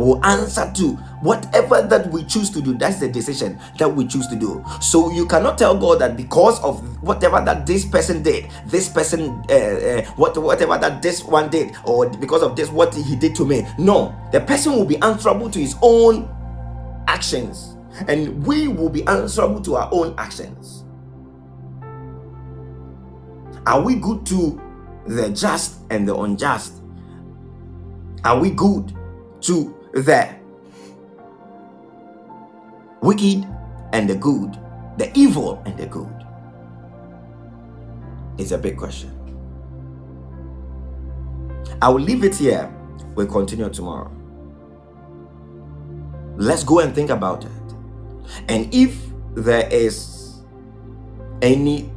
will answer to whatever that we choose to do. That's the decision that we choose to do. So you cannot tell God that because of whatever that this person did, this person, uh, uh, what whatever that this one did, or because of this what he did to me. No, the person will be answerable to his own actions, and we will be answerable to our own actions. Are we good to the just and the unjust? Are we good to the wicked and the good, the evil and the good? Is a big question. I will leave it here. We'll continue tomorrow. Let's go and think about it. And if there is any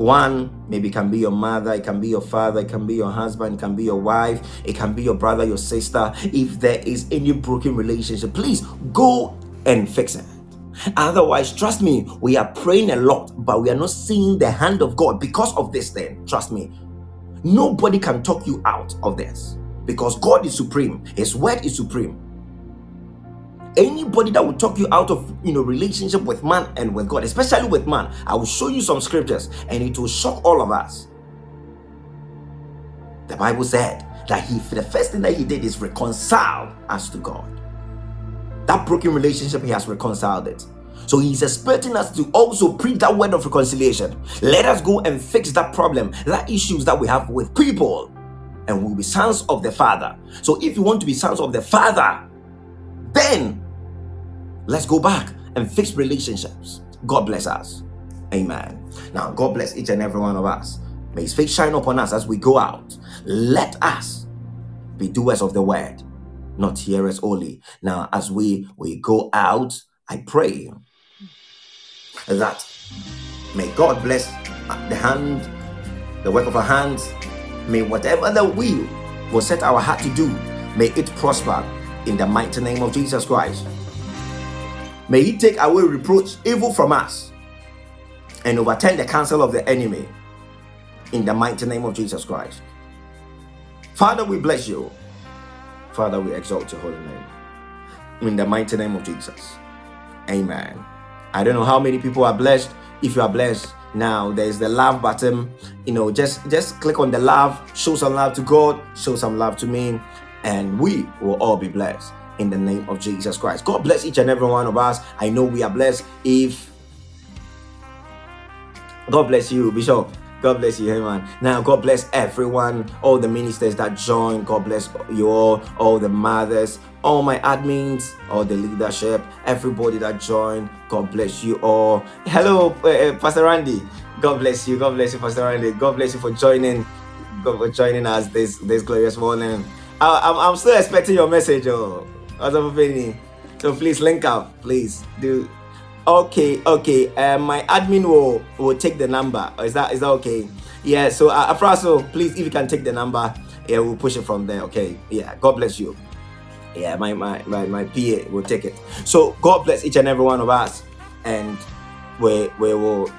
one maybe can be your mother it can be your father it can be your husband it can be your wife it can be your brother your sister. If there is any broken relationship please go and fix it. Otherwise trust me we are praying a lot but we are not seeing the hand of god because of this thing. Trust me. Nobody can talk you out of this because god is supreme. His word is supreme anybody that will talk you out of you know relationship with man and with god especially with man i will show you some scriptures and it will shock all of us. The bible said that he the first thing that he did is reconcile us to god. That broken relationship he has reconciled it. So he's expecting us to also preach that word of reconciliation. Let us go and fix that problem that issues that we have with people and we'll be sons of the father. So if you want to be sons of the father then let's go back and fix relationships. God bless us. Amen. Now, God bless each and every one of us. May His face shine upon us as we go out. Let us be doers of the word, not hearers only. Now, as we we go out, I pray that may God bless the hand, the work of our hands. May whatever that we will set our heart to do, may it prosper in the mighty name of Jesus Christ. May He take away reproach, evil from us, and overturn the counsel of the enemy in the mighty name of Jesus Christ. Father, we bless you. Father, we exalt your holy name. In the mighty name of Jesus. Amen. I don't know how many people are blessed. If you are blessed, now there's the love button. You know, just just click on the love, show some love to God, show some love to me, and we will all be blessed in the name of Jesus Christ. God bless each and every one of us. I know we are blessed if God bless you, Bishop. God bless you, man. Now, God bless everyone, all the ministers that join. God bless you all, all the mothers, all my admins, all the leadership, everybody that joined. God bless you all. Hello, uh, Pastor Randy. God bless you. God bless you, Pastor Randy. God bless you for joining. God for joining us this this glorious morning. I, am I'm still expecting your message, oh, So please link up, please do. Okay, okay. Uh, my admin will will take the number. Is that is that okay? Yeah. So uh, Afraso, please, if you can take the number, yeah, we'll push it from there. Okay. Yeah. God bless you. Yeah, my my my, my PA will take it. So God bless each and every one of us, and we we will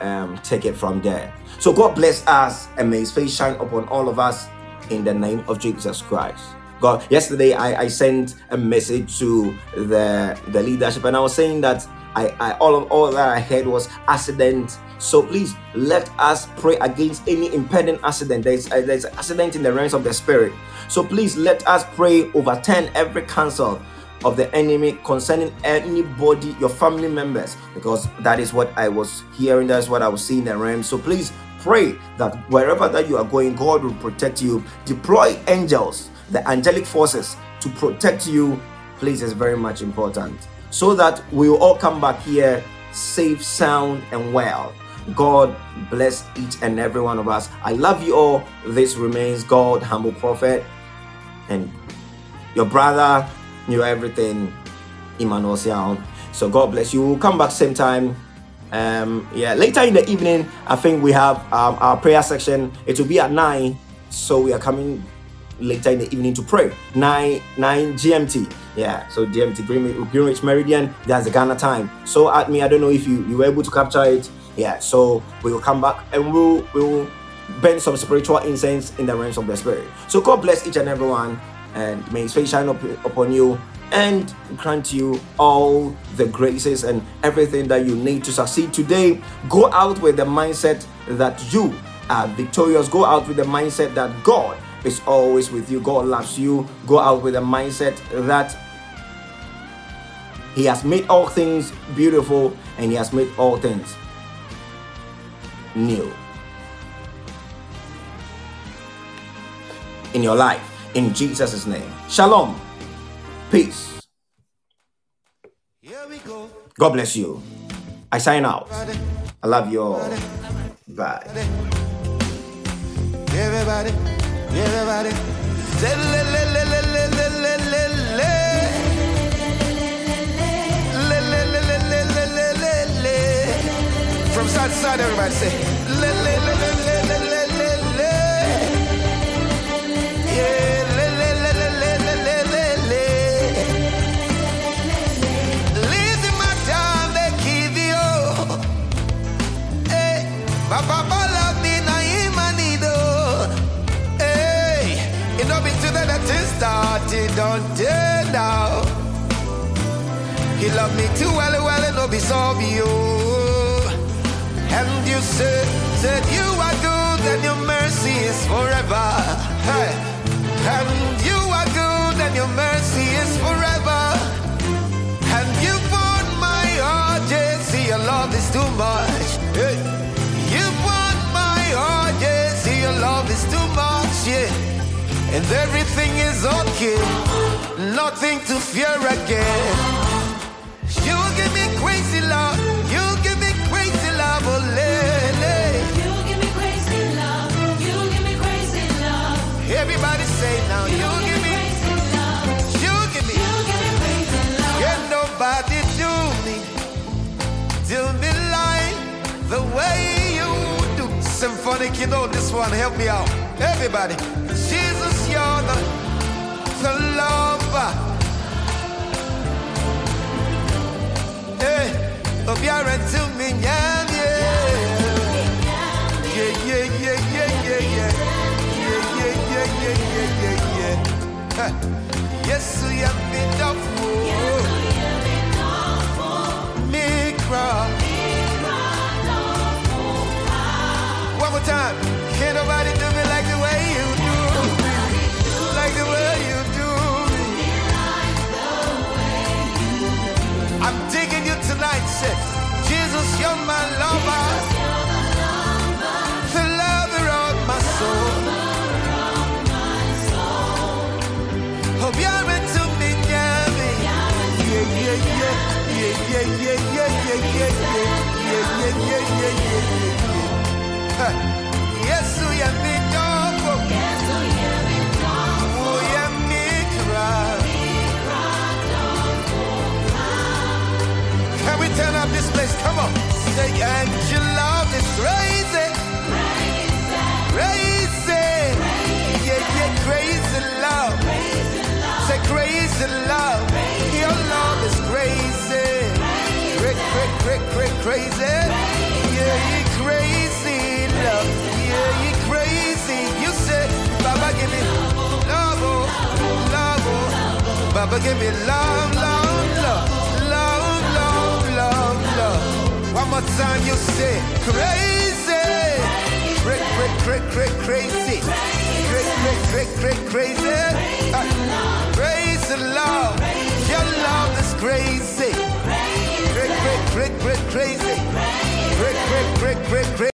um, take it from there. So God bless us and may His face shine upon all of us in the name of Jesus Christ. God, yesterday I, I sent a message to the the leadership and I was saying that I, I all of all that I heard was accident. So please let us pray against any impending accident. There's uh, there's accident in the realms of the spirit. So please let us pray overturn every counsel of the enemy concerning anybody, your family members, because that is what I was hearing. That's what I was seeing in the realm. So please pray that wherever that you are going, God will protect you. Deploy angels, the angelic forces to protect you. Please, is very much important. So that we will all come back here safe, sound, and well. God bless each and every one of us. I love you all. This remains God, humble prophet, and your brother, your everything, Emmanuel Siao. So God bless you. We'll come back same time um yeah later in the evening i think we have um, our prayer section. It will be at 9 so we are coming later in the evening to pray. 9 9 gmt yeah so gmt greenwich meridian that's the ghana time. So at me i don't know if you you were able to capture it. Yeah so we will come back and we'll we will burn some spiritual incense in the realms of the spirit. So god bless each and everyone and may His face shine up, upon you and grant you all the graces and everything that you need to succeed today. Go out with the mindset that you are victorious. Go out with the mindset that God is always with you. God loves you. Go out with the mindset that He has made all things beautiful and He has made all things new in your life. In Jesus' name. Shalom. Peace. Here we go. God bless you. I sign out. I love you all. Bye. Everybody, everybody. Say le le le le le le love me too well, well, and no be sorry, you. And you said, said you are good and your mercy is forever. Hey, and you are good and your mercy is forever. And you put my see your love is too much. Hey. You put my see your love is too much, yeah. And everything is okay, nothing to fear again. Symphonic, you know this one, help me out. Everybody, Jesus, you're the, the lover. Hey, of your to me, yeah, yeah. Yeah, yeah, yeah, yeah, yeah, yeah. Yeah, yeah, yeah, yeah, yeah. Yes, we have been up me cry. One more time. Can't nobody do me like the way you do. Like the way you do you're my lover. The lover of my soul. Hope you're into me, yeah. Yeah, yeah, yeah. Yeah, yeah, yeah, yeah, yeah, yeah, yeah. Yeah, yeah, yeah. Yes, we. Oh, me cry. Can we turn up this place? Come on. Say, and your love is crazy. Crazy. Yeah, yeah, crazy love. Say, crazy love. Your love is crazy. Cra- cra- cra- cra- crazy. Yeah, you crazy love. Yeah, you crazy. You said, Baba, give me love, oh, love, oh. Baba, give me love, love, love, love, love, love, love. One more time, you say, crazy. Cra- cra- cra- cra- crazy. Cra- cra- cra- cra- crazy. Uh, Crazy love. Your love is crazy. Cra- cra- cra- cra- Crazy. Cra- cra- cra- cra- crazy.